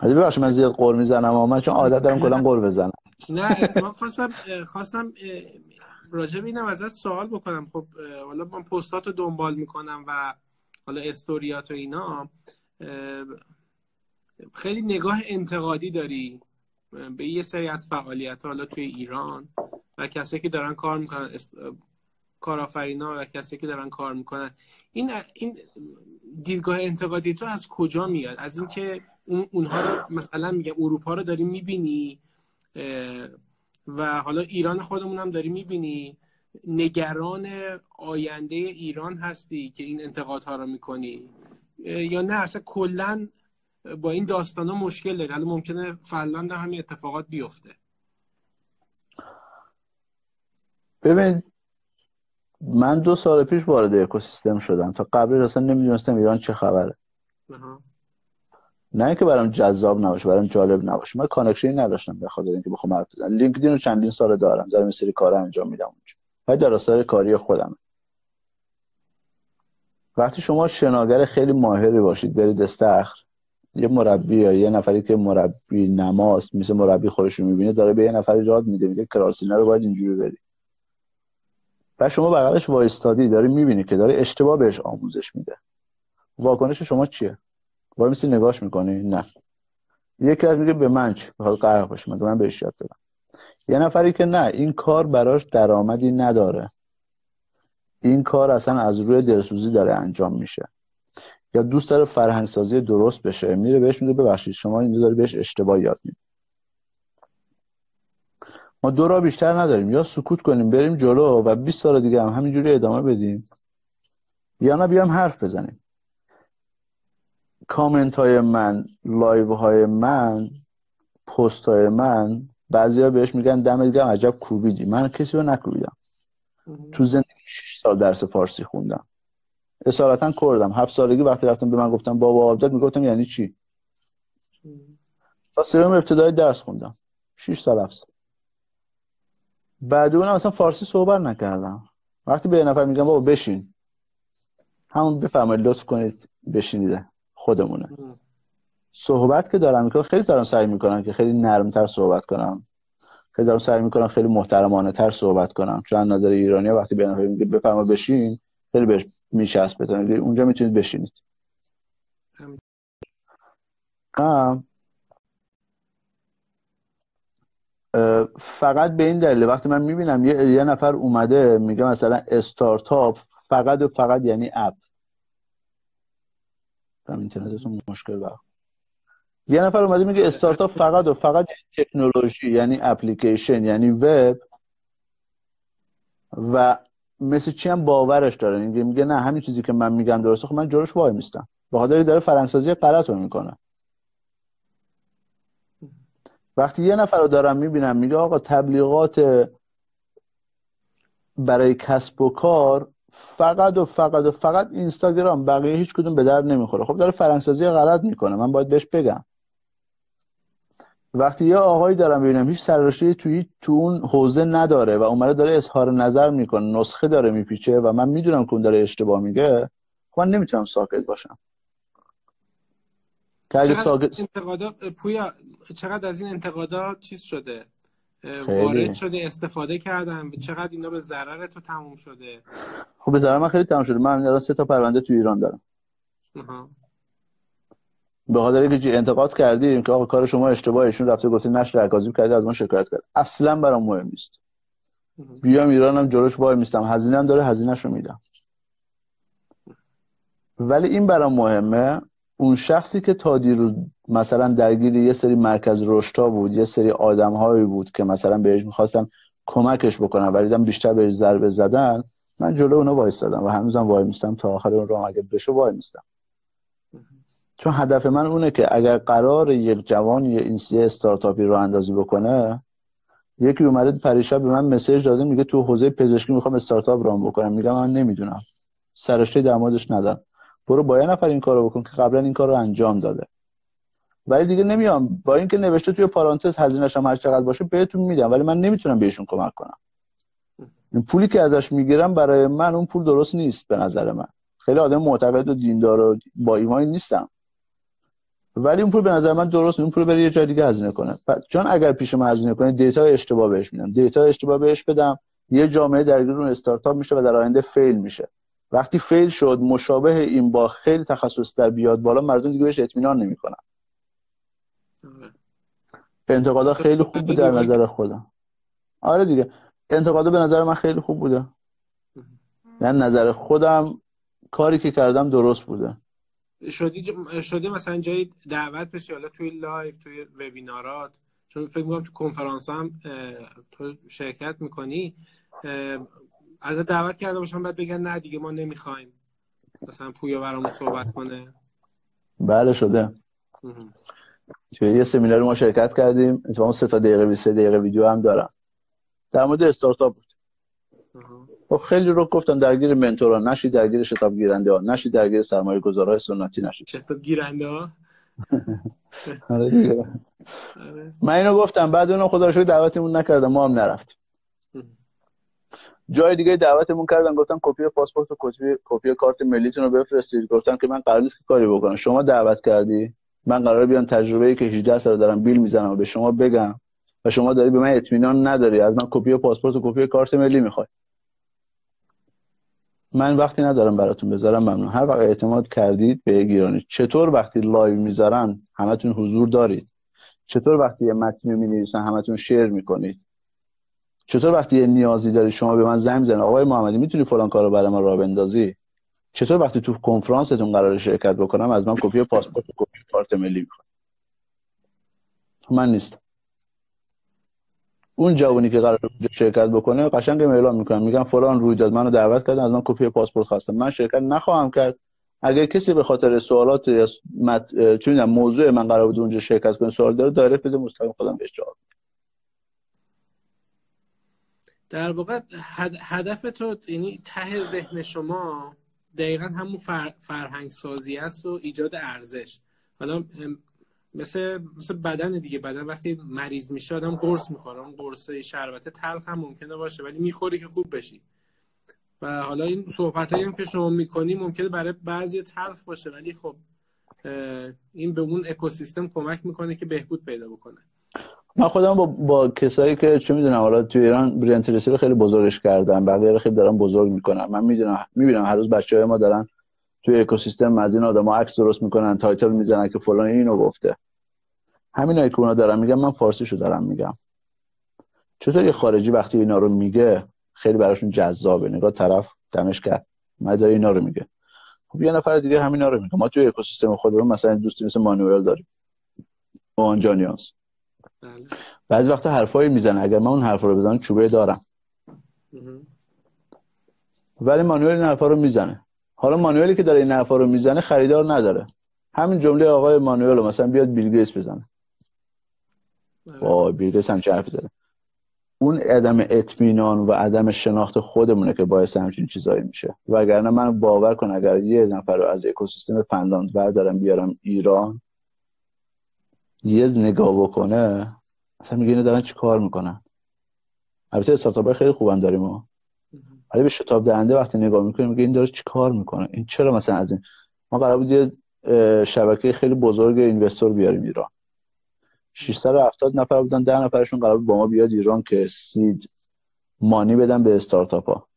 حالا ببخشید من زیاد قور می‌زنم اما من چون عادت دارم کلا قور بزنم. نه من خواستم خواستم راجع اینم ازت سوال بکنم. خب حالا من پستات رو دنبال می‌کنم و حالا استوریات و اینا. خیلی نگاه انتقادی داری به یه سری از فعالیت حالا توی ایران و کسی که دارن کار می‌کنن کارآفرینا و کسی که دارن کار می‌کنن. این این دیدگاه انتقادی تو از کجا میاد؟ از اینکه اون اونها رو مثلا میگه اروپا رو داری می‌بینی؟ و حالا ایران خودمون هم داری می‌بینی. نگران آینده ایران هستی که این انتقادها رو می‌کنی. یا نه اصلا کلا با این داستان ها مشکل داری. حالا ممکنه فنلاند همین اتفاقات بیفته. ببین من دو سال پیش وارد اکوسیستم شدم. تا قبل اصلا نمی‌دونستم ایران چه خبره. نه اینکه برام جذاب نباشه برام جالب نباشه. من connection ی نداشتم به خاطر اینکه بخوام حرف بزنم. LinkedIn رو چندین سال دارم دارم این سری کار انجام میدم اونجا. ولی در کاری خودم وقتی شما شناگر خیلی ماهری باشید برید استخر یه مربی یا یه نفری که مربی نماست مثل مربی خودش رو می‌بینه داره به یه نفری یاد میده میگه کراسینا رو باید اینجوری بری. و شما بغلش وایستادی داری می‌بینی که داره اشتباه بهش آموزش میده. واکنش شما چیه؟ وای میسی نگاش می‌کنی؟ نه. یکی از میگه به من چی؟ بخواد قرق باشه من من بهش یاد دادم. یه نفری که نه این کار براش درآمدی نداره. این کار اصلا از روی دلسوزی داره انجام میشه. یا دوست داره فرهنگ سازی درست بشه میره بهش میگه ببخشید شما اینجا داری بهش اشتباه یاد میدی. ما دو راه بیشتر نداریم. یا سکوت کنیم بریم جلو و 20 سال دیگه هم همینجوری ادامه بدیم یا نه بیام حرف بزنیم. کامنت های من لایو های من پست های من بعضی بهش میگن دمت گرم عجب کوبیدی. من کسی رو نکوبیدم. تو زندگی 6 سال درس فارسی خوندم. اصالتا کردم. هفت سالگی وقتی رفتم به من گفتم بابا آبداد می‌گفتم یعنی چی؟ تا سوم ابتدای درس خوندم. 6 سال هفت بعد اونم مثلا فارسی صحبت نکردم. وقتی به یه نفر میگم بابا بشین. همون بفرمایید لطف کنید بشینید. خودمونه. صحبت که دارم می‌کنم خیلی دارم سعی می‌کنم که خیلی نرمتر صحبت کنم. خیلی دارم سعی می‌کنم خیلی محترمانه تر صحبت کنم. چون نظر ایرانی وقتی به نفر میگه بفرما بشین خیلی بهش میچسبه اونجا می‌تونید بشینید. فقط به این دلیل وقتی من می‌بینم یه, یه نفر اومده میگه مثلا استارتاپ فقط و فقط یعنی اپ. اینترنتتون مشکل وقت یه نفر اومده میگه استارتاپ فقط و فقط تکنولوژی یعنی اپلیکیشن یعنی وب و مثل چی هم باورش داره. میگه میگه نه همین چیزی که من میگم درسته. خب من جورش وای میستم. به داره فرنگسازی غلط رو می‌کنه. وقتی یه نفر رو دارم می‌بینم میگه آقا تبلیغات برای کسب و کار فقط و فقط و فقط اینستاگرام بقیه هیچ کدوم به درد نمی‌خوره. خب داره فرنگسازی غلط می‌کنه. من باید بهش بگم. وقتی یه آقایی دارم ببینم هیچ سررشته توی تو اون حوزه نداره و اومده داره اظهار نظر می‌کنه نسخه داره میپیچه و من می‌دونم که اون داره اشتباه میگه خب من نمی‌تونم ساکت باشم. چقدر, ساکت... پویا چقدر از این انتقادات چیز شده؟ وارد شده استفاده کردن چقدر اینا به ضرر تو تموم شده؟ خب به ضرر من خیلی تموم شده. من الان سه تا پرونده تو ایران دارم. به خاطر اینکه انتقاد کردیم که آقا کار شما اشتباهه ایشون رفته گفته نشر عکاسی کرده از ما شکایت کرد. اصلا برام مهم نیست. بیام ایرانم جلوش وای میستم. هزینه هم داره هزینهش رو میدم. ولی این برام مهمه اون شخصی که تا دیروز مثلا درگیر یه سری مرکز رشتا بود یه سری آدم بود که مثلا بهش می‌خواستم کمکش بکنم ولی دیدم بیشتر بهش ضربه زدن من جلو اونا وایستادم و هنوزم وای میستم تا آخر اون راه اگه بشه وای میستم. چون هدف من اونه که اگر قرار یک جوان یه اینسیه استارتاپی رو اندازی بکنه یکی اومده پریشب به من مسیج داده میگه تو حوزه پزشکی می‌خوام استارتاپ ران بکنم. میگم من نمی‌دونم. سرشته در موردش ندارم. برو با یه نفر این کارو بکن که قبلا این کار رو انجام داده. ولی دیگه نمیام با اینکه نوشته توی پارانتز هزینه‌ش هم هر چقدر باشه بهتون میدم ولی من نمی‌تونم بهشون کمک کنم. این پولی که ازش می‌گیرم برای من اون پول درست نیست به نظر من. خیلی آدم معتقد و دیندار و با ایمانی نیستم. ولی اون پول به نظر من درست اون پول بره یه جای دیگه هزینه کنه. چون اگر پیش من هزینه کنه دیتا اشتباه بهش میدم. دیتا اشتباه بهش بدم. یه جامعه درگیر اون استارتاپ میشه و در آینده فیل میشه. وقتی فیل شد مشابه این با خیلی تخصص در بیاد بالا مردم دیگه بهش اطمینان نمی‌کنن. انتقادا خیلی خوب بود در نظر خودم. آره دیگه. انتقادا به نظر من خیلی خوب بوده. در نظر خودم کاری که کردم درست بوده. شدی شده مثلا جایی دعوت بشی حالا توی لایو توی وبینارات. چون فکر می‌کنم تو کنفرانس هم تو شرکت می‌کنی از دعوت کرده باشم بعد بگن نه دیگه ما نمی‌خوایم. مثلا پویا برامون صحبت کنه. بله شده. توی یه سمینار ما شرکت کردیم. اتفاقا سه تا دقیقه 20 دقیقه ویدیو هم دارم. در مورد استارتاپ بود. خب خیلی رو گفتم درگیر منتورا نشی درگیر شتاب گیرنده ها نشی درگیر سرمایه گذارهای سنتی نشی. شتاب گیرنده ها؟ آره آره. من اینو گفتم بعد اونو خدا رو دعوتمون نکردم ما هم نرفتیم. جای دیگه دعوتمون کردن گفتن کپی پاسپورت و کپی کپی کارت ملیتون رو بفرستید. گفتن که من قرار نیست که کاری بکنم. شما دعوت کردی؟ من قرار بیام تجربه ای که 18 سال دارم بیل می‌زنم و به شما بگم و شما داری به من اطمینان نداری. از من کپی پاسپورت و کپی کارت ملی می‌خوای. من وقتی ندارم براتون بذارم ممنون. هر وقت اعتماد کردید به گیرانی چطور وقتی لایو می‌ذارن همتون حضور دارید. چطور وقتی یه متن می نویسن همتون share می‌کنید. چطور وقتی یه نیازی داری شما به من زنگ بزنید آقای محمدی می‌تونی فلان کارو برای من راه بندازی؟ چطور وقتی تو کنفرانستون قرار شرکت بکنم از من کپی پاسپورت و کپی کارت ملی می‌خواد من نیستم. اون جوانی که قرار شرکت بکنه قشنگ اعلام می‌کنم میگم فلان رویداد منو دعوت کردن از من کپی پاسپورت خواستم. من شرکت نخواهم کرد. اگر کسی به خاطر سوالات مت... موضوع من قرار بود اونجا شرکت کنه سوال داره دایرکت بده مستقیم خودم بهش جواب در واقع هدف تو یعنی ته ذهن شما دقیقا همون فرهنگ سازی است و ایجاد ارزش. حالا مثل مثل بدن دیگه. بدن وقتی مریض میشه آدم قرص می‌خوره. اون قرص شربت تلخ هم ممکنه باشه ولی می‌خوری که خوب بشی. و حالا این صحبت هم که شما می‌کنی ممکنه برای بعضی تلخ باشه ولی خب این به اون اکوسیستم کمک می‌کنه که بهبود پیدا بکنه. من خودم با, با کسایی که چه می‌دونم حالا تو ایران برینتریسی رو خیلی بزرگش کردن بقیه رو خیلی دارن بزرگ می‌کنن. من می‌دونم می‌بینم هر روز بچه های ما دارن توی اکوسیستم از این آدم عکس درست می‌کنن title می‌زنن که فلان اینو گفته. همین که اونا دارن میگم من فارسیشو دارم میگم. چطور یه خارجی وقتی اینا رو میگه خیلی براشون جذابه. میگه طرف دمش گرم اینا رو میگه. خب یه نفر دیگه همینا رو میگه. ما توی اکوسیستم خودمون مثلا دوستی مثل مانوئل داریم. آنجانیانس بله. بعضی وقتا حرفایی می‌زنه. اگر من اون حرفا رو بزنم چوبه دارم. ولی مانوئل این حرفا رو می‌زنه. حالا مانوئلی که داره این حرفا رو می‌زنه خریدار نداره. همین جمله آقای مانوئل رو مثلا بیاد بیل گیتس بزنه. بله. وای بیل گیتس هم حرفی زده اون عدم اطمینان و عدم شناخت خودمونه که باعث همچین چیزایی میشه. وگرنه من باور کن اگر یه نفر رو از اکوسیستم فنلاند بردارم بیارم ایران یه نگاه بکنه اصلا میگه اینو دارن چی کار می‌کنن؟ البته استارتاپ خیلی خوبن داریم ما. ولی به شتاب دهنده وقتی نگاه می‌کنیم میگه این داره چی کار می‌کنه؟ این چرا مثلا از این؟ ما قرار بود یه شبکه خیلی بزرگ اینوستور بیاریم ایران. 670 نفر بودن 10 نفرشون قرار بود با ما بیاد ایران که سید مانی بدن به استارتاپ ها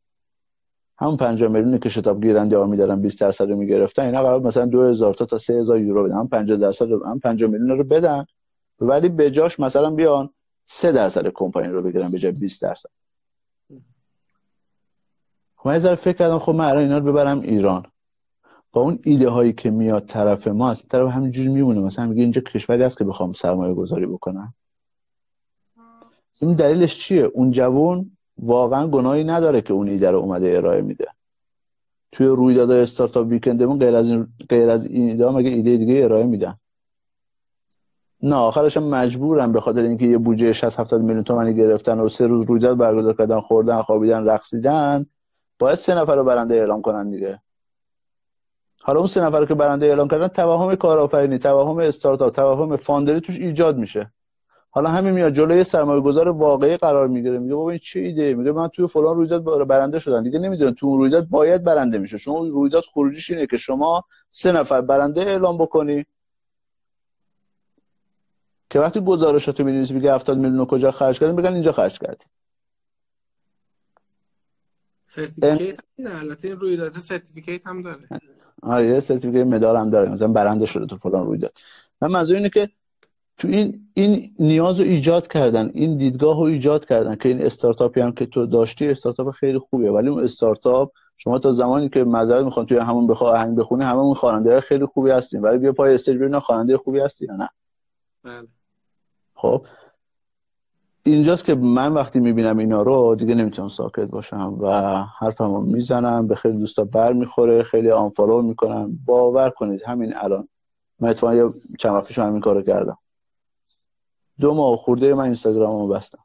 همون 50 میلیونی که شتاب گیرنده ها میدارن 20 درصد رو می‌گرفتن اینا قرار مثلا 2000 تا تا 3000 یورو بدن. هم 50 درصد رو هم 50 میلیون رو بدن. ولی به جاش مثلا بیان 3 درصد کمپانی رو بگیرن به جای 20 درصد. خب من یه فکر کردم خب من الان اینا رو ببرم ایران. با اون ایده هایی که میاد طرف ما از طرف همینجوری میمونه. مثلا میگه اینجا کشوری هست که بخوام سرمایه گذاری بکنم. این دلیلش چیه؟ اون جوون واقعا گناهی نداره که اون ایده رو اومده ارائه میده. توی رویدادهای استارتاپ ویکندمون غیر از این غیر از این ایده مگه ایده دیگه ارائه میدن؟ نه آخرش هم مجبورم به خاطر اینکه یه بودجه 60 70 میلیون تومانی گرفتن و سه روز رویداد برگزار کردن خوردن خوابیدن رقصیدن باید سه نفر رو برنده اعلام کنن دیگه. حالا اون سه نفر که برنده اعلام کردن توهم کارآفرینی توهم استارتاپ توهم فاندری توش ایجاد میشه. حالا همین میاد جلوی سرمایه گذار واقعی قرار می‌گیره. میگه بابا این چه ایده؟ میگه من توی فلان رویداد برنده شدم. دیگه نمی‌دونم تو اون رویداد باید برنده میشه شما رویداد خروجیش اینه که شما سه نفر برنده اعلام بکنی. که وقتی گزارشاتو می‌نویسی میگه 70 میلیون کجا خرج کردیم بگن اینجا خرج کردیم سرتیفیکیت البته این رویداد سرتیفیکیت هم داره. آره certificate مدال هم داره. مثلا برنده شده تو فلان رویداد. من منظور اینه که تو این این نیاز رو ایجاد کردن این دیدگاه رو ایجاد کردن که این استارتاپی هم که تو داشتی استارتاپ خیلی خوبیه. ولی اون استارتاپ شما تا زمانی که معذرت می‌خوام توی همون بخواه آهنگ بخونی همه اون خواننده خیلی خوبی هستین. ولی بیا پای استیج ببین خواننده خوبی هستی یا نه. بله. خب. اینجاست که من وقتی می‌بینم اینا رو دیگه نمی‌تونم ساکت باشم و حرفمو می‌زنم به خیلی دوستا بر می‌خوره خیلی آنفالو می‌کنم. باور کنید همین الان. من اتفاقا چند وقت پیش همین کارو کردم. دو ماه خورده من اینستاگراممو بستم.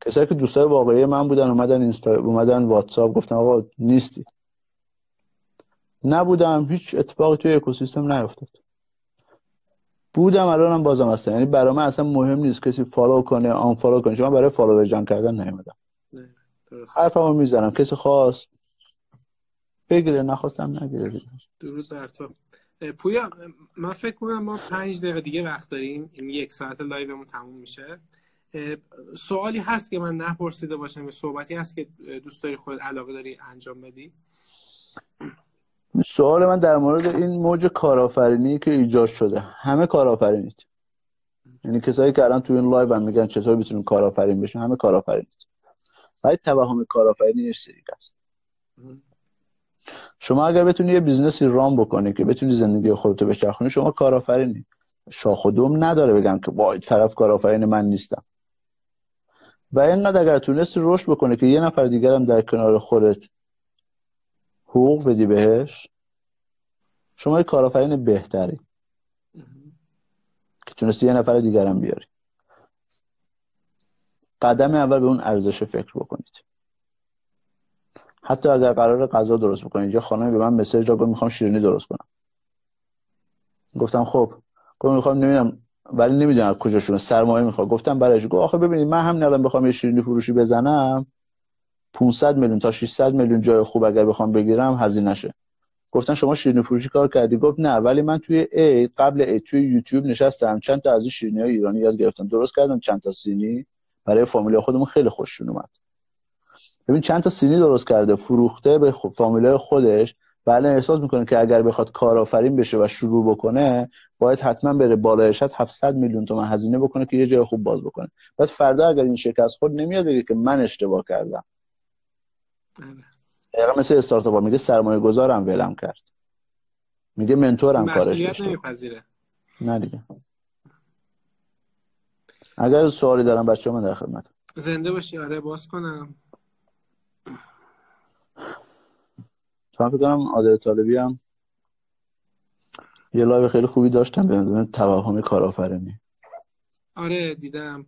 کسایی که دوستای واقعی من بودن اومدن اینستا اومدن واتساپ گفتن آقا نیستی. نبودم هیچ اتفاقی توی اکوسیستم نیفتاد بودم الانم بازم هستم. یعنی برای من اصلا مهم نیست کسی follow کنه unfollow کنه. چون برای follow جمع کردن نیومدم. حرفمو می‌زنم. کسی خواست بگیره نخواست هم نگیره. درود بر تو. پویا من فکر کنم ما پنج دقیقه دیگه وقت داریم. این یک ساعت لایومون تموم میشه. سوالی هست که من نپرسیده باشم یا صحبتی هست که دوست داری خود علاقه داری انجام بدی؟ سوال من در مورد این موج کارآفرینی که ایجاد شده. همه کارآفرینید. یعنی کسایی که الان تو این لایو هم میگن چطور می‌تونیم کارآفرین بشیم همه کارآفرینید. ولی توهم کارآفرینی یه سری است. شما اگر بتونی یه business ی run بکنی که بتونی زندگی خودتو بچرخونی شما کارآفرینی. شاخ و دوم نداره بگم که باید طرف کارآفرین من نیستم. و اینقدر اگر تونستی رشد بکنه که یه نفر دیگرم در کنار خودت حقوق بدی بهش شما یه کارآفرین بهتری. که تونستی یه نفر دیگرم بیاری. قدم اول به اون ارزش فکر بکنید. حتی اگر قرار غذا درست بکنید یه خانمی به من مسیج داد می‌خوام شیرینی درست کنم. گفتم خب. گفتم می‌خوام نمی‌دونم ولی نمی‌دونم از کجاشونه سرمایه می‌خواد. گفتم برایش گفت آخه ببینید من هم الان بخوام یه شیرینی فروشی بزنم 500 میلیون تا 600 میلیون جای خوب اگر بخوام بگیرم هزینه شه گفتن شما شیرینی فروشی کار کردی؟ گفت نه ولی من توی ای قبل ای توی یوتیوب نشستم. چند تا از این شیرینی های ایرانی یاد گرفتم. درست کردم چند تا سینی. برای فامیلی خودمون خیلی خوششون اومد. ببین چند تا سینی درست کرده فروخته به فامیلای خودش. بله احساس می‌کنه که اگر بخواد کارآفرین بشه و شروع بکنه باید حتما بره بالای 700 میلیون تومن هزینه بکنه که یه جای خوب باز بکنه. پس فردا اگر این شکست خود نمیاد بگه که من اشتباه کردم. دقیقا مثل استارتاپ میگه سرمایه گذارم ولم کرد. میگه منتورم کارش نمیپذیره. نه دیگه. اگر سوالی دارم بچه من در خدمت زنده باشی. آره باز کنم. فکر کنم عادل طالبی هم یه لایو خیلی خوبی داشتم به توهم کارآفرینی. آره دیدم.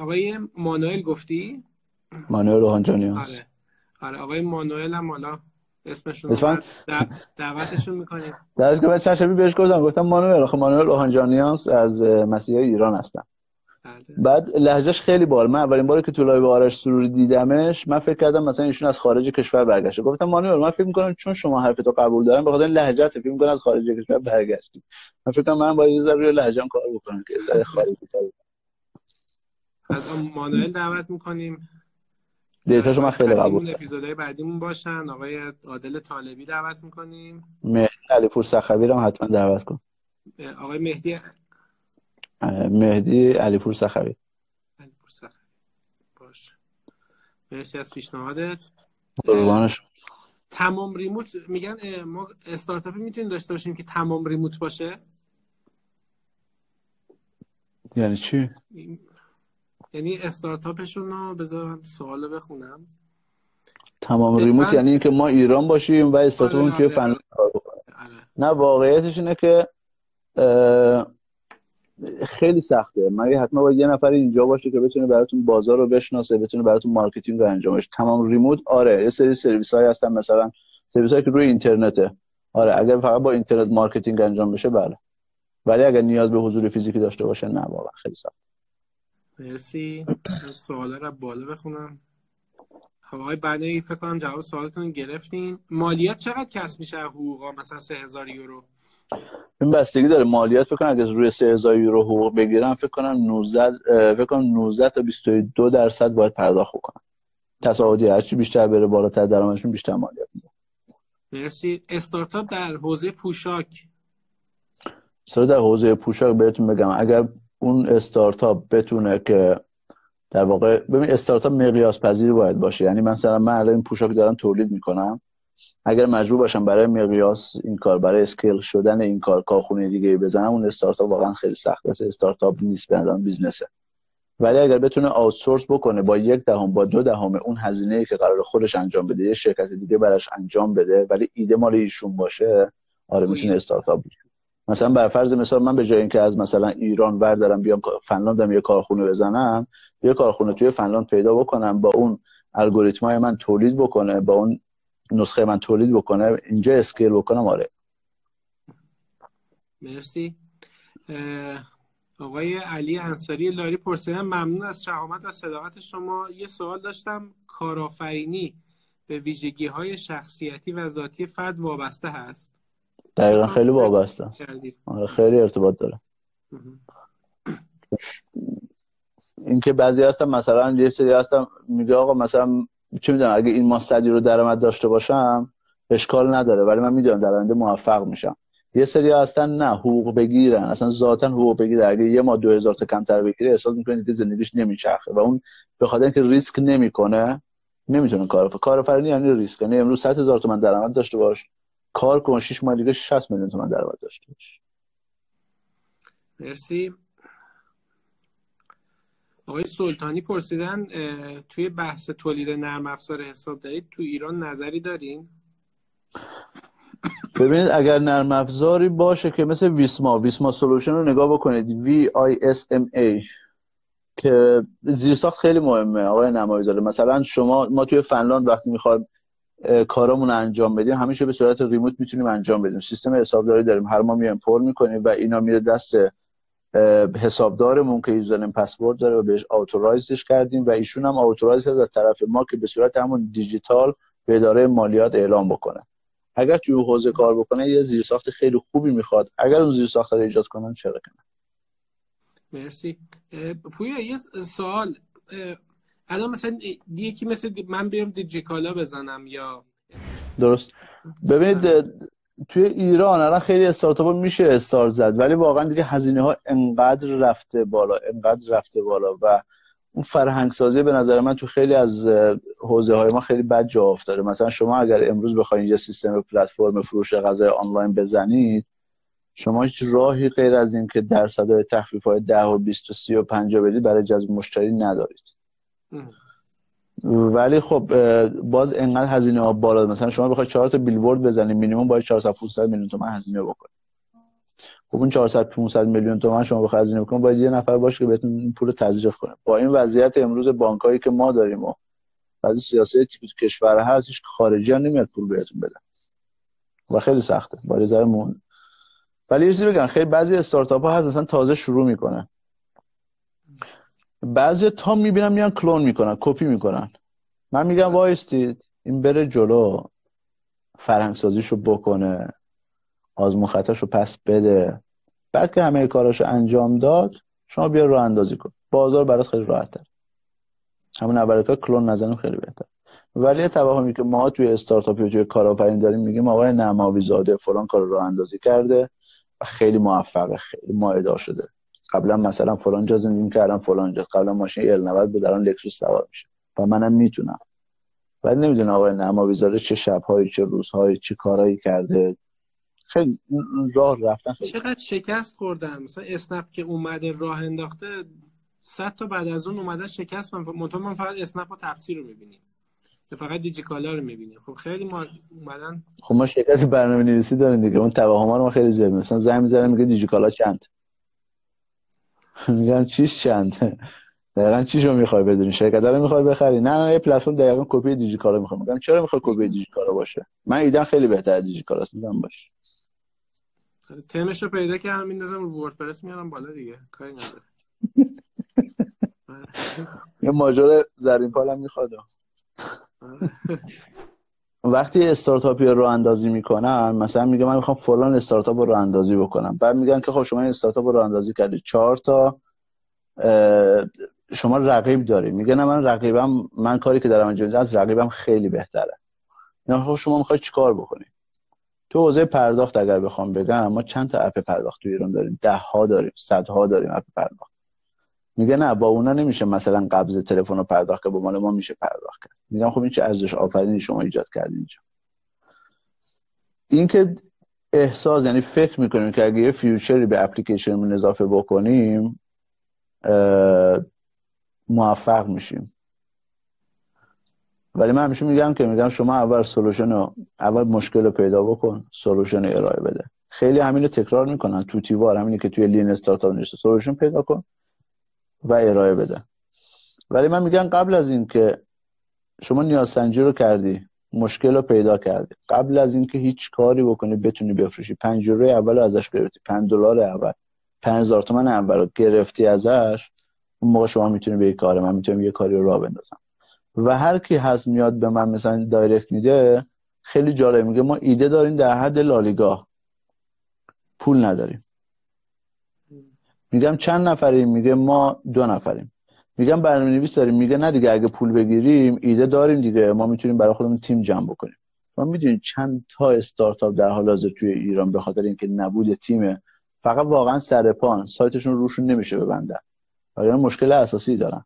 آقای مانوئل گفتی؟ مانوئل روحانجانی آره. آره آقای مانوئل هم حالا اسمشون دعوتشون می‌کنیم. درش که چند بهش گفتم گفتم مانوئل آخه مانوئل روحانجانیانس از مسیحای ایران هستن. بعد لهجهش خیلی باحاله من اولین باری که تو لایو آرش سروری دیدمش من فکر کردم مثلا ایشون از خارج کشور برگشته. گفتم مانوئل من فکر می‌کنم چون شما حرف تو قبول دارم به خاطر لهجت فکر می‌کنم از خارج کشور برگشتی من فکر کنم من باید یه ذره لهجه‌ام کار بکنم که ذره خارجی از مانوئل دعوت می‌کنیم. دیتاشو من خیلی قبول اپیزودهای بعدیمون باشن. آقای عادل طالبی دعوت می‌کنیم. مهدی علیپور سخوی رو حتما دعوت کن. آقای مهدی مهدی علیپور سخوی. علیپور سخوی. باشه مرسی از پیشنهادت. قربانش تمام remote میگن ما استارتاپی می‌تونیم داشته باشیم که تمام remote باشه؟ یعنی چی؟ یعنی استارتاپشون رو بذار سوال بخونم. تمام remote یعنی اینکه ما ایران باشیم و استارتاپمون توی آره، آره. فنلاند کار بکنه آره. نه واقعیتش اینه که خیلی سخته. مگه حتما باید یه نفر اینجا باشه که بتونه براتون بازار رو بشناسه بتونه براتون marketing رو انجامش. تمام remote؟ آره یه سری سرویس های هستن مثلا سرویس که روی اینترنته. آره اگر فقط با internet marketing انجام بشه بله. ولی اگر نیاز به حضور فیزیکی داشته باشه نه واقعا خیلی سخت. مرسی. سوالا رو بالا بخونم. خب آقای بنایی فکر کنم جواب سوالتون گرفتین. مالیات چقدر کسب میشه حقوقا مثلا 3000 یورو. این بستگی داره. مالیات فکر کنم اگه روی 3000 یورو حقوق بگیرم فکر کنم 19 فکر کنم 19 تا 22 درصد باید پرداخت کنم تصاعدی هرچی بیشتر بره بالاتر درآمدشون بیشتر مالیات میده. مرسی. استارتاپ در حوزه پوشاک. ببین در حوزه پوشاک بهتون بگم. اگر اون استارتاپ بتونه که در واقع ببین استارتاپ مقیاس پذیر باید باشه. یعنی مثلا من الان این پوشاک دارم تولید می‌کنم. اگر مجبور باشم برای مقیاس این کار برای scale شدن این کار کارخونه دیگه بزنم اون استارتاپ واقعا خیلی سخت است. استارتاپ نیست یه business ه. ولی اگر بتونه آوتسورس بکنه با یک دهم با دو دهم اون هزینه ای که قرار خودش انجام بده یه شرکت دیگه براش انجام بده ولی ایده مال ایشون باشه آره می‌تونه استارتاپ باشه. مثلا بر فرض مثال من به جای اینکه از مثلا ایران بردارم بیام فنلاندم یه کارخونه بزنم یه کارخونه توی فنلاند پیدا بکنم با اون الگوریتمای من تولید بکنه با اون نسخه من تولید بکنه اینجا اسکیل بکنم آره. مرسی. آقای علی انصاری لاری پرسیدن ممنون از شهامت و صداقت شما. یه سوال داشتم. کارآفرینی به ویژگی های شخصیتی و ذاتی فرد وابسته هست؟ دقیقا خیلی وابسته. آره خیلی ارتباط داره. اینکه بعضی هستن مثلا یه سری هستن میگه آقا مثلا چه می‌دونم اگه این ماستدی رو درآمد داشته باشم اشکال نداره. ولی من می‌دونم در آینده موفق میشم. یه سری هستن نه حقوق بگیرن. اصلا ذاتا حقوق بگیره اگه یه ما 2000 تا کمتر بگیره احساس می‌کنه که زندگیش نمیچرخه. و اون به خاطر اینکه ریسک نمی‌کنه نمی‌تونه کار کارآفرینی یعنی ریسک. یعنی امروز 100 هزار تومن درآمد داشته باش. کار کن 6 ماه دیگه 60 میلیون تومن درآمد داشته باش. مرسی. آقای سلطانی پرسیدن توی بحث تولید نرم افزار حساب دارید تو ایران نظری دارین؟ ببینید اگر نرم افزاری باشه که مثل ویسما ویسما سولوشن رو نگاه بکنید V I S M A که زیرساخت خیلی مهمه آقای نمایزاده مثلا شما ما توی فنلاند وقتی می‌خوایم کارامون انجام بدیم همیشه به صورت ریموت می‌تونیم انجام بدیم. سیستم حسابداری داریم هر ما میایم پر می‌کنیم و اینا میره دست حسابدارمون که یوزرنیم پسورد داره و بهش آتورایزش کردیم و ایشون هم آتورایز از طرف ما که به صورت همون دیجیتال به اداره مالیات اعلام بکنه. اگر توی حوزه کار بکنه یه زیرساخت خیلی خوبی می‌خواد. اگر اون زیرساخت رو ایجاد کنن چرا کنن مرسی. پویا یه سوال. الان مثلا یکی مثل من بیام دیجیکالا بزنم یا درست. ببینید توی ایران الان خیلی استارتاپ میشه استار زد ولی واقعا دیگه هزینه ها انقدر رفته بالا انقدر رفته بالا و اون فرهنگ سازی به نظر من تو خیلی از حوزه های ما خیلی بد جا افتاده. مثلا شما اگر امروز بخواید یه سیستم پلتفرم فروش غذای آنلاین بزنید شما هیچ راهی غیر از این که درصدهای تخفیف های 10 و 20 و 30 و 50 بدید برای جذب مشتری ندارید. ولی خب باز انقدر هزینه ها بالا مثلا شما بخواید 4 تا بیلبورد بزنید مینیمم باید 400 500 میلیون تومان هزینه بکنید خب اون 400 500 میلیون تومان شما بخواید هزینه بکنید باید یه نفر باشه که بهتون پول تزریق کنه. با این وضعیت امروز بانکایی که ما داریم و بعضی سیاست تو کشور هست هیچ خارجی هم نمیاد پول بهتون بده. و خیلی سخته. با ذره ولی یه چیزی بگم خیلی بعضی استارتاپ ها هست مثلا تازه شروع می‌کنه بعضی تا می‌بینم میان کلون می‌کنن کپی می‌کنن. من میگم وایستید این بره جلو فرهنگ سازیشو بکنه آزمون خطاشو پس بده. بعد که همه کاراشو انجام داد شما بیا راه اندازی کن. بازار برات خیلی راحت تر. همون اول کار کلون نزنیم خیلی بهتر. ولی توهمی که ما توی استارتاپ و توی کارآفرین داریم میگیم آقای نماوی زاده فلان کار راه اندازی کرده و خیلی موفقه خیلی مایدار شده. قبلا مثلا فلان جا زندگی کردم فلان جا. قبلا ماشین ال 90 بود الان لکسوس سوار میشه. و منم می‌تونم. ولی نمی‌دونم آقای نماوی زاده چه شبهایی چه روزهایی چه کارهایی کرده. خیلی راه رفتن خیلی چقدر شکست خوردن؟ مثلا اسنپ که اومده راه انداخته صد تا بعد از اون اومده شکست من. من فقط اسنپ و تفسیر رو می‌بینیم. فقط دیجیکالا رو می‌بینیم. خب خیلی ما اومدن خب ما شرکت برنامه نویسی داریم دیگه. اون توهم رو ما خیلی زیاد مثلا زنگ می‌زنم میگه دیجیکالا چند؟ میگم چیش چند؟ دقیقا چی رو می‌خوای بدونی؟ شرکت رو می‌خوای بخری؟ نه نه یه پلتفرم دقیقا کپی دیجیکالا می‌خوام. میگم چرا می‌خوای کپی دیجیکالا باشه؟ من ایدم خیلی بهتر دیجیکالا میگم باشه. تمش رو پیدا کردم میندازم رو وردپرس میارم بالا دیگه. کاری نداره یه ماژور زرین پالم می‌خواد. وقتی استارتاپی رو اندازی می‌کنن مثلا میگه من می‌خوام فلان استارتاپ رو اندازی بکنم. بعد میگن که خب شما این استارتاپ رو اندازی کردی. چهار تا شما رقیب داری. میگه نه من رقیبم من کاری که دارم انجام از رقیبم خیلی بهتره. اینا خب شما می‌خوای چیکار بکنی؟ تو حوزه پرداخت اگر بخوام بگم ما چند تا اپ پرداخت تو ایران داریم؟ ده ها داریم صدها داریم اپ پرداخت. میگه نه با اونا نمیشه مثلا قبض تلفن رو پرداخت که با مال ما میشه پرداخت کرد. میگم خب این چه ارزش آفرینی شما ایجاد کردین اینجا. این که احساس یعنی فکر می‌کنیم که اگه یه feature ی به اپلیکیشنمون اضافه بکنیم موفق میشیم. ولی من همیشه میگم که میگم شما اول solution اول مشکل رو پیدا بکن solution ارائه بده. خیلی همین رو تکرار می‌کنن تو تیوار همینی که توی Lean Startup نوشته. solution پیدا کن. و ارائه بده. ولی من میگم قبل از این که شما نیازسنجی رو کردی مشکل رو پیدا کردی قبل از اینکه هیچ کاری بکنی بتونی بفروشی. 5 یورو اول ازش گرفتی 5 دلار اول 5000 تومان اول رو گرفتی ازش اون موقع شما می‌تونی به کار من می‌تونم یه کاری رو راه بندازم. و هر کی هست میاد به من مثلا دایرکت میده خیلی جالب میگه ما ایده داریم در حد لالیگا پول نداریم. میگم چند نفریم؟ میگه ما دو نفریم. میگم برنامه نویس داریم؟ میگه نه دیگه اگه پول بگیریم ایده داریم دیگه. ما می‌تونیم برای خودمون تیم جمع بکنیم. ما می‌دونیم چند تا استارتاپ در حال حاضر توی ایران به خاطر اینکه نبود تیمه فقط واقعا سرپان سایتشون روشون نمیشه ببندن. وگرنه مشکل اساسی دارن.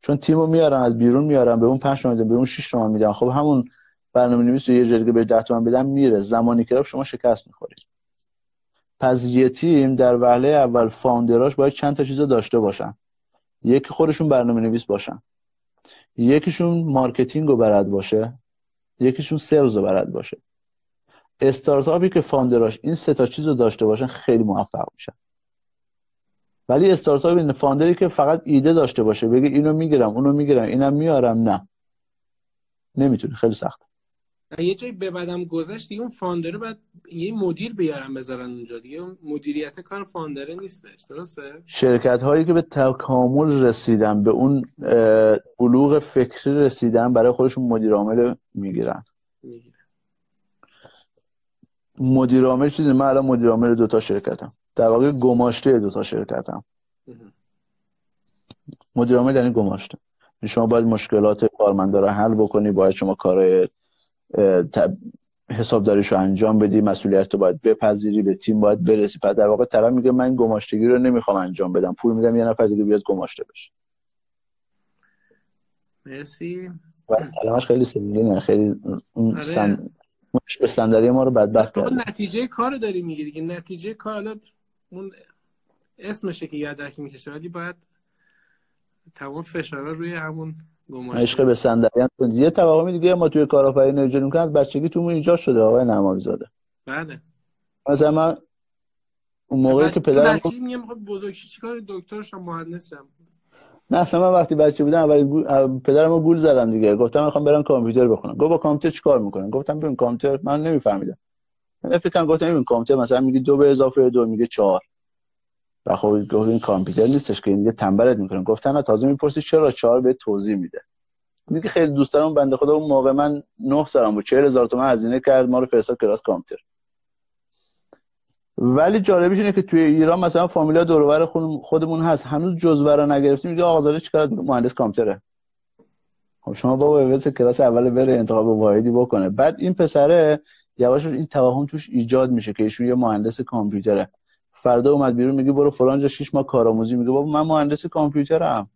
چون تیمو میارن از بیرون میارن به اون 5 تومن به اون 6 تومن میدن. خب همون برنامه نویس یه جایی به 10 تومن بدن میره. زمانی که شما شکست می‌خورید. پس یه تیم در وهله اول فاوندراش باید چند تا چیز داشته باشن. یکی خودشون برنامه نویس باشن. یکیشون marketing رو بلد باشه. یکیشون sales رو بلد باشه. استارتاپی که founder اش این سه تا چیز رو داشته باشن خیلی موفق میشن. ولی استارتاپ این founder ی که فقط ایده داشته باشه بگه اینو می‌گیرم اونو می‌گیرم اینم میارم نه. نمی‌تونه خیلی سخت یه جایی ببدم گذشت دیگه اون founder ه باید یه مدیر بیارم بذارن اونجا دیگه. مدیریت کار founder ه نیست بهش درسته؟ شرکت هایی که به تکامل رسیدن به اون بلوغ فکری رسیدن برای خودشون مدیر عامل می‌گیرن. مدیر عامل چیزی؟ من الان مدیر عامل دو تا شرکتم. در واقع گماشته دو تا شرکتم. مدیر عامل یعنی گماشته. شما باید مشکلات کارمندا رو حل بکنی باید شما کارهای حسابداریش رو انجام بدی مسئولیت رو باید بپذیری به تیم باید برسی. پس در واقع طرف میگه من گماشتگی رو نمی‌خوام انجام بدم. پول میدم یه نفر دیگه بیاد گماشته بشه. مرسی. کلمش خیلی سنگینه. خیلی آره. سن... به ما رو بدبخت کرد نتیجه کار داری میگی دیگه. نتیجه کار اون اسمشه که یادکی می‌کشه ولی باید تمام فشارا روی همون عشق به صندلی یه توهمی دیگه ما توی کارآفرینی اجرا می‌کنیم از بچگی تو ایجاد شده آقای نماوی زاده بله. مثلا من اون موقعی که پدرم بزرگی چیکار دکترش مهندس شم نه اصلا من وقتی بچه بودم اول پدرم رو گول زدم دیگه. گفتم می‌خوام برم کامپیوتر بخونم. گفت با کامپیوتر چیکار می‌کنه گفتم ببین کامپیوتر من نمیفهمیدم. فکر گفتم ببین کامپیوتر مثلا میگه دو به اضافه دو میگه چهار. و خب گفت این کامپیوتر نیستش که این تنبلت می‌کنه. گفتن تازه می‌پرسی چرا چهار به توضیح میده. میگه خیلی دوست دارم بنده خدا اون موقع من 9 سالم بود. 40000 تومان هزینه کرد ما رو فرستاد کلاس کامپیوتر. ولی جالبیش اینه که توی ایران مثلا فامیلا دورور خودمون هست. هنوز جزوه رو نگرفتیم. میگه آقا داره چیکار مهندس کامپیوتره. خب شما بابا واسه کلاس اول بره انتخاب واحدی بکنه. بعد این پسره یواش این توهم توش ایجاد میشه که ایشون یه مهندس کامپیوتره. فردا اومد بیرون میگه برو فلان جا 6 ماه کارآموزی میگه بابا من مهندس کامپیوترم.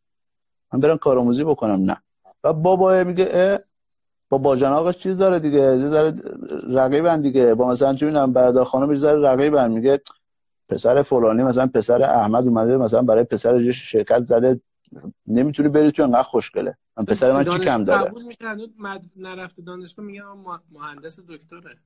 من برم کارآموزی بکنم. نه. و بابا میگه با باجناقش چیز داره دیگه یه ذره رقیبن دیگه. با مثلا چه می‌دونم برادر خانم یه ذره رقیبن میگه پسر فلانی مثلا پسر احمد اومده مثلا برای پسر شرکت زده. نمی‌تونی بری تو انقدر خوشگله. من پسر من چی کم داره؟ قبول میشه نرفته دانشگاه میگه مهندس دکتره.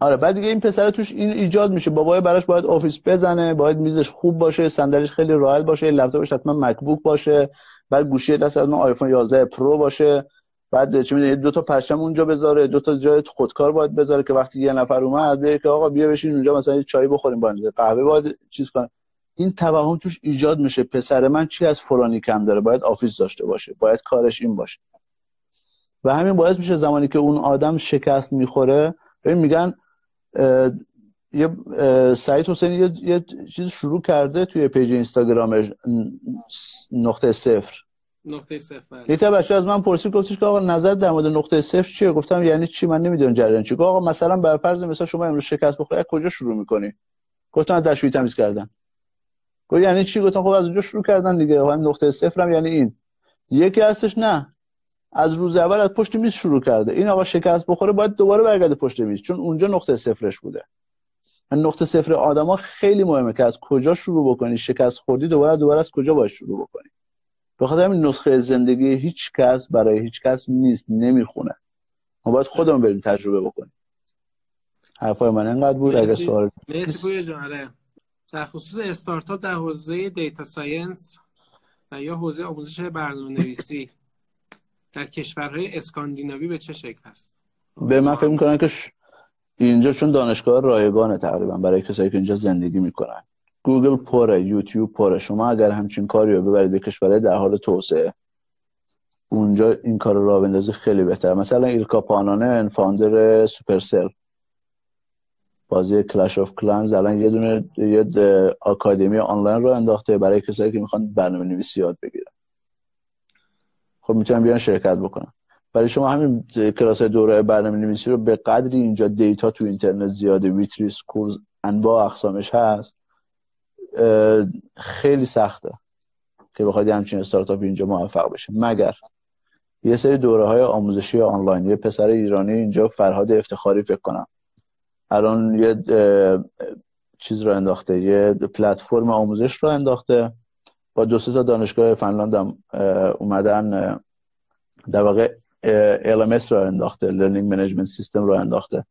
آره بعد دیگه این پسر توش این ایجاد میشه. بابای براش باید office بزنه باید میزش خوب باشه صندلیش خیلی راحت باشه لپتاپش حتما MacBook باشه بعد گوشی دستش آیفون 11 Pro باشه بعد چه می‌دونی دو تا پرچم اونجا بذاره دو تا جای خودکار باید بذاره که وقتی یه نفر اومد بگه که آقا بیا بشین اونجا مثلا چای بخوریم یا قهوه باید چیز کنه. این توهم توش ایجاد میشه. پسر من چی از فلانی کم داره؟ باید office داشته باشه. باید کارش این باشه. و همین باعث میشه زمانی که اون آدم شکست می‌خوره ببین میگن یه سعید حسینی یه, یه چیز شروع کرده توی page اینستاگرامش نقطه صفر. نقطه صفر بله. یکی بچه از من پرسید گفتش که آقا نظر در مورد نقطه صفر چیه؟ گفتم یعنی چی؟ من نمی‌دونم جریان چی. آقا مثلا بر فرض مثلا شما امروز شکست بخوری کجا شروع می‌کنی؟ گفتم از دشویی تمیز کردن. گفت یعنی چی؟ گفتم خب از اونجا شروع کردن دیگه. نقطه صفرم یعنی این. یکی هستش نه. از روز اول از پشت میز شروع کرده. این آقا شکست بخوره باید دوباره برگرده پشت میز چون اونجا نقطه صفرش بوده. نقطه صفر آدما خیلی مهمه که از کجا شروع بکنی؟ شکست خوردی دوباره دوباره از کجا باید شروع بکنی؟ به خاطر همین نسخه زندگی هیچ کس برای هیچ کس نیست نمی‌خونه. ما باید خودمون بریم تجربه بکنیم. حرفای من انقدر بود. اگه سوال مرسی آره. در خصوص استارتاپ در حوزه data science و یا حوزه آموزش برنامه نویسی در کشورهای اسکاندیناوی به چه شکل هست به من فکر می‌کنم که اینجا چون دانشگاه رایگانه تقریبا برای کسایی که اینجا زندگی می‌کنن. گوگل پره یوتیوب پره. شما اگر همچین کاری رو ببرید به کشورهای در حال توسعه اونجا این کار راه بندازی خیلی بهتره. مثلا ایلکا پانانن founder Supercell. بازی Clash of Clans الان یه دونه یه آکادمی آنلاین راه انداخته برای کسایی که می‌خوان برنامه نویسی یاد بگیرن. خب می‌تونن بیان شرکت بکنن برای شما همین کلاس دوره برنامه نویسی رو به قدری اینجا data تو اینترنت زیاده ویتری course انواع اقسامش هست خیلی سخته که بخواد همچین استارتاپ اینجا موفق بشه مگر یه سری دوره های آموزشی آنلاین یه پسر ایرانی اینجا فرهاد افتخاری فکر کنم. الان یه چیز رو انداخته یه پلتفرم آموزش رو انداخته. با دو تا دانشگاه فنلاند هم اومدن در واقع LMS رو انداخته Learning Management System رو انداخته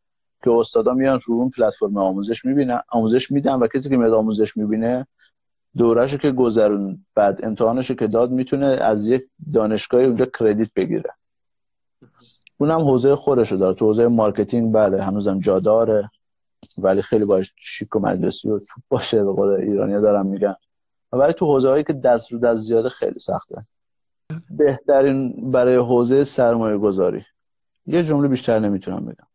که استادا میان رو اون پلتفرم آموزش می‌بینن آموزش میدن و کسی که میاد آموزش می‌بینه دورش که گذرون بعد امتحانش که داد می‌تونه از یک دانشگاه اونجا کردیت بگیره. اونم حوزه خودشو داره. تو حوزه marketing بله هنوزم جا داره ولی خیلی باید شیک و مجلسی و توپ باشه به قول ایرانی دارم میگن. ولی تو حوزه هایی که دست رو دست زیاده خیلی سخته. بهترین برای حوزه سرمایه گذاری یه جمله بیشتر نمی‌تونم بگم.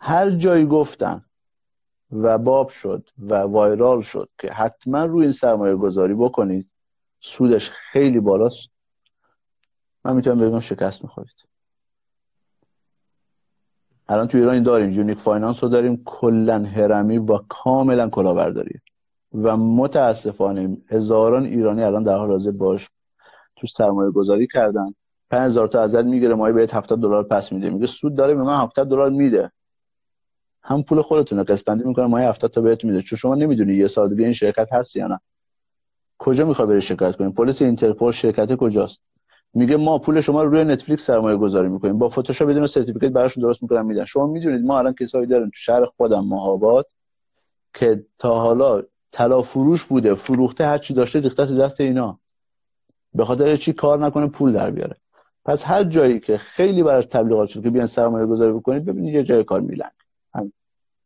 هر جایی گفتن و باب شد و viral شد که حتما روی این سرمایه گذاری بکنید سودش خیلی بالاست. من می‌تونم بگم شکست می‌خورید. الان تو ایران داریم. Unique Finance رو داریم. کلا هرمی و کاملا کلاهبرداری و متاسفانه هزاران ایرانی الان در حال حاضر باش تو سرمایه گذاری کردن. 5000 تا ازت می‌گیره ماهی بهت 70 دلار پس میده. میگه سود داره به من 70 دلار میده. هم پول خودتونه قسط می‌کنه ماهی 70 تا بهت میده. چون شما نمی‌دونی یه سال دیگه این شرکت هست یا نه. کجا می‌خوای بری شرکت کنی؟ پلیس اینترپل شرکت کجاست؟ میگه ما پول شما رو روی Netflix سرمایه گذاری می‌کنیم. با فتوشاپ یه دونه certificate براشون درست می‌کنن میدن. شما می‌دونید ما الان کسایی داریم تو شهر خودم مهاباد که تا حالا طلا فروش بوده فروخته هر چی داشته ریخته تو دست اینا. به خاطر چی کار نکنه پول در بیاره. پس هر جایی که خیلی براش تبلیغات شد که بیان سرمایه گذاری بکنید ببینید یه جای کار می‌لنگه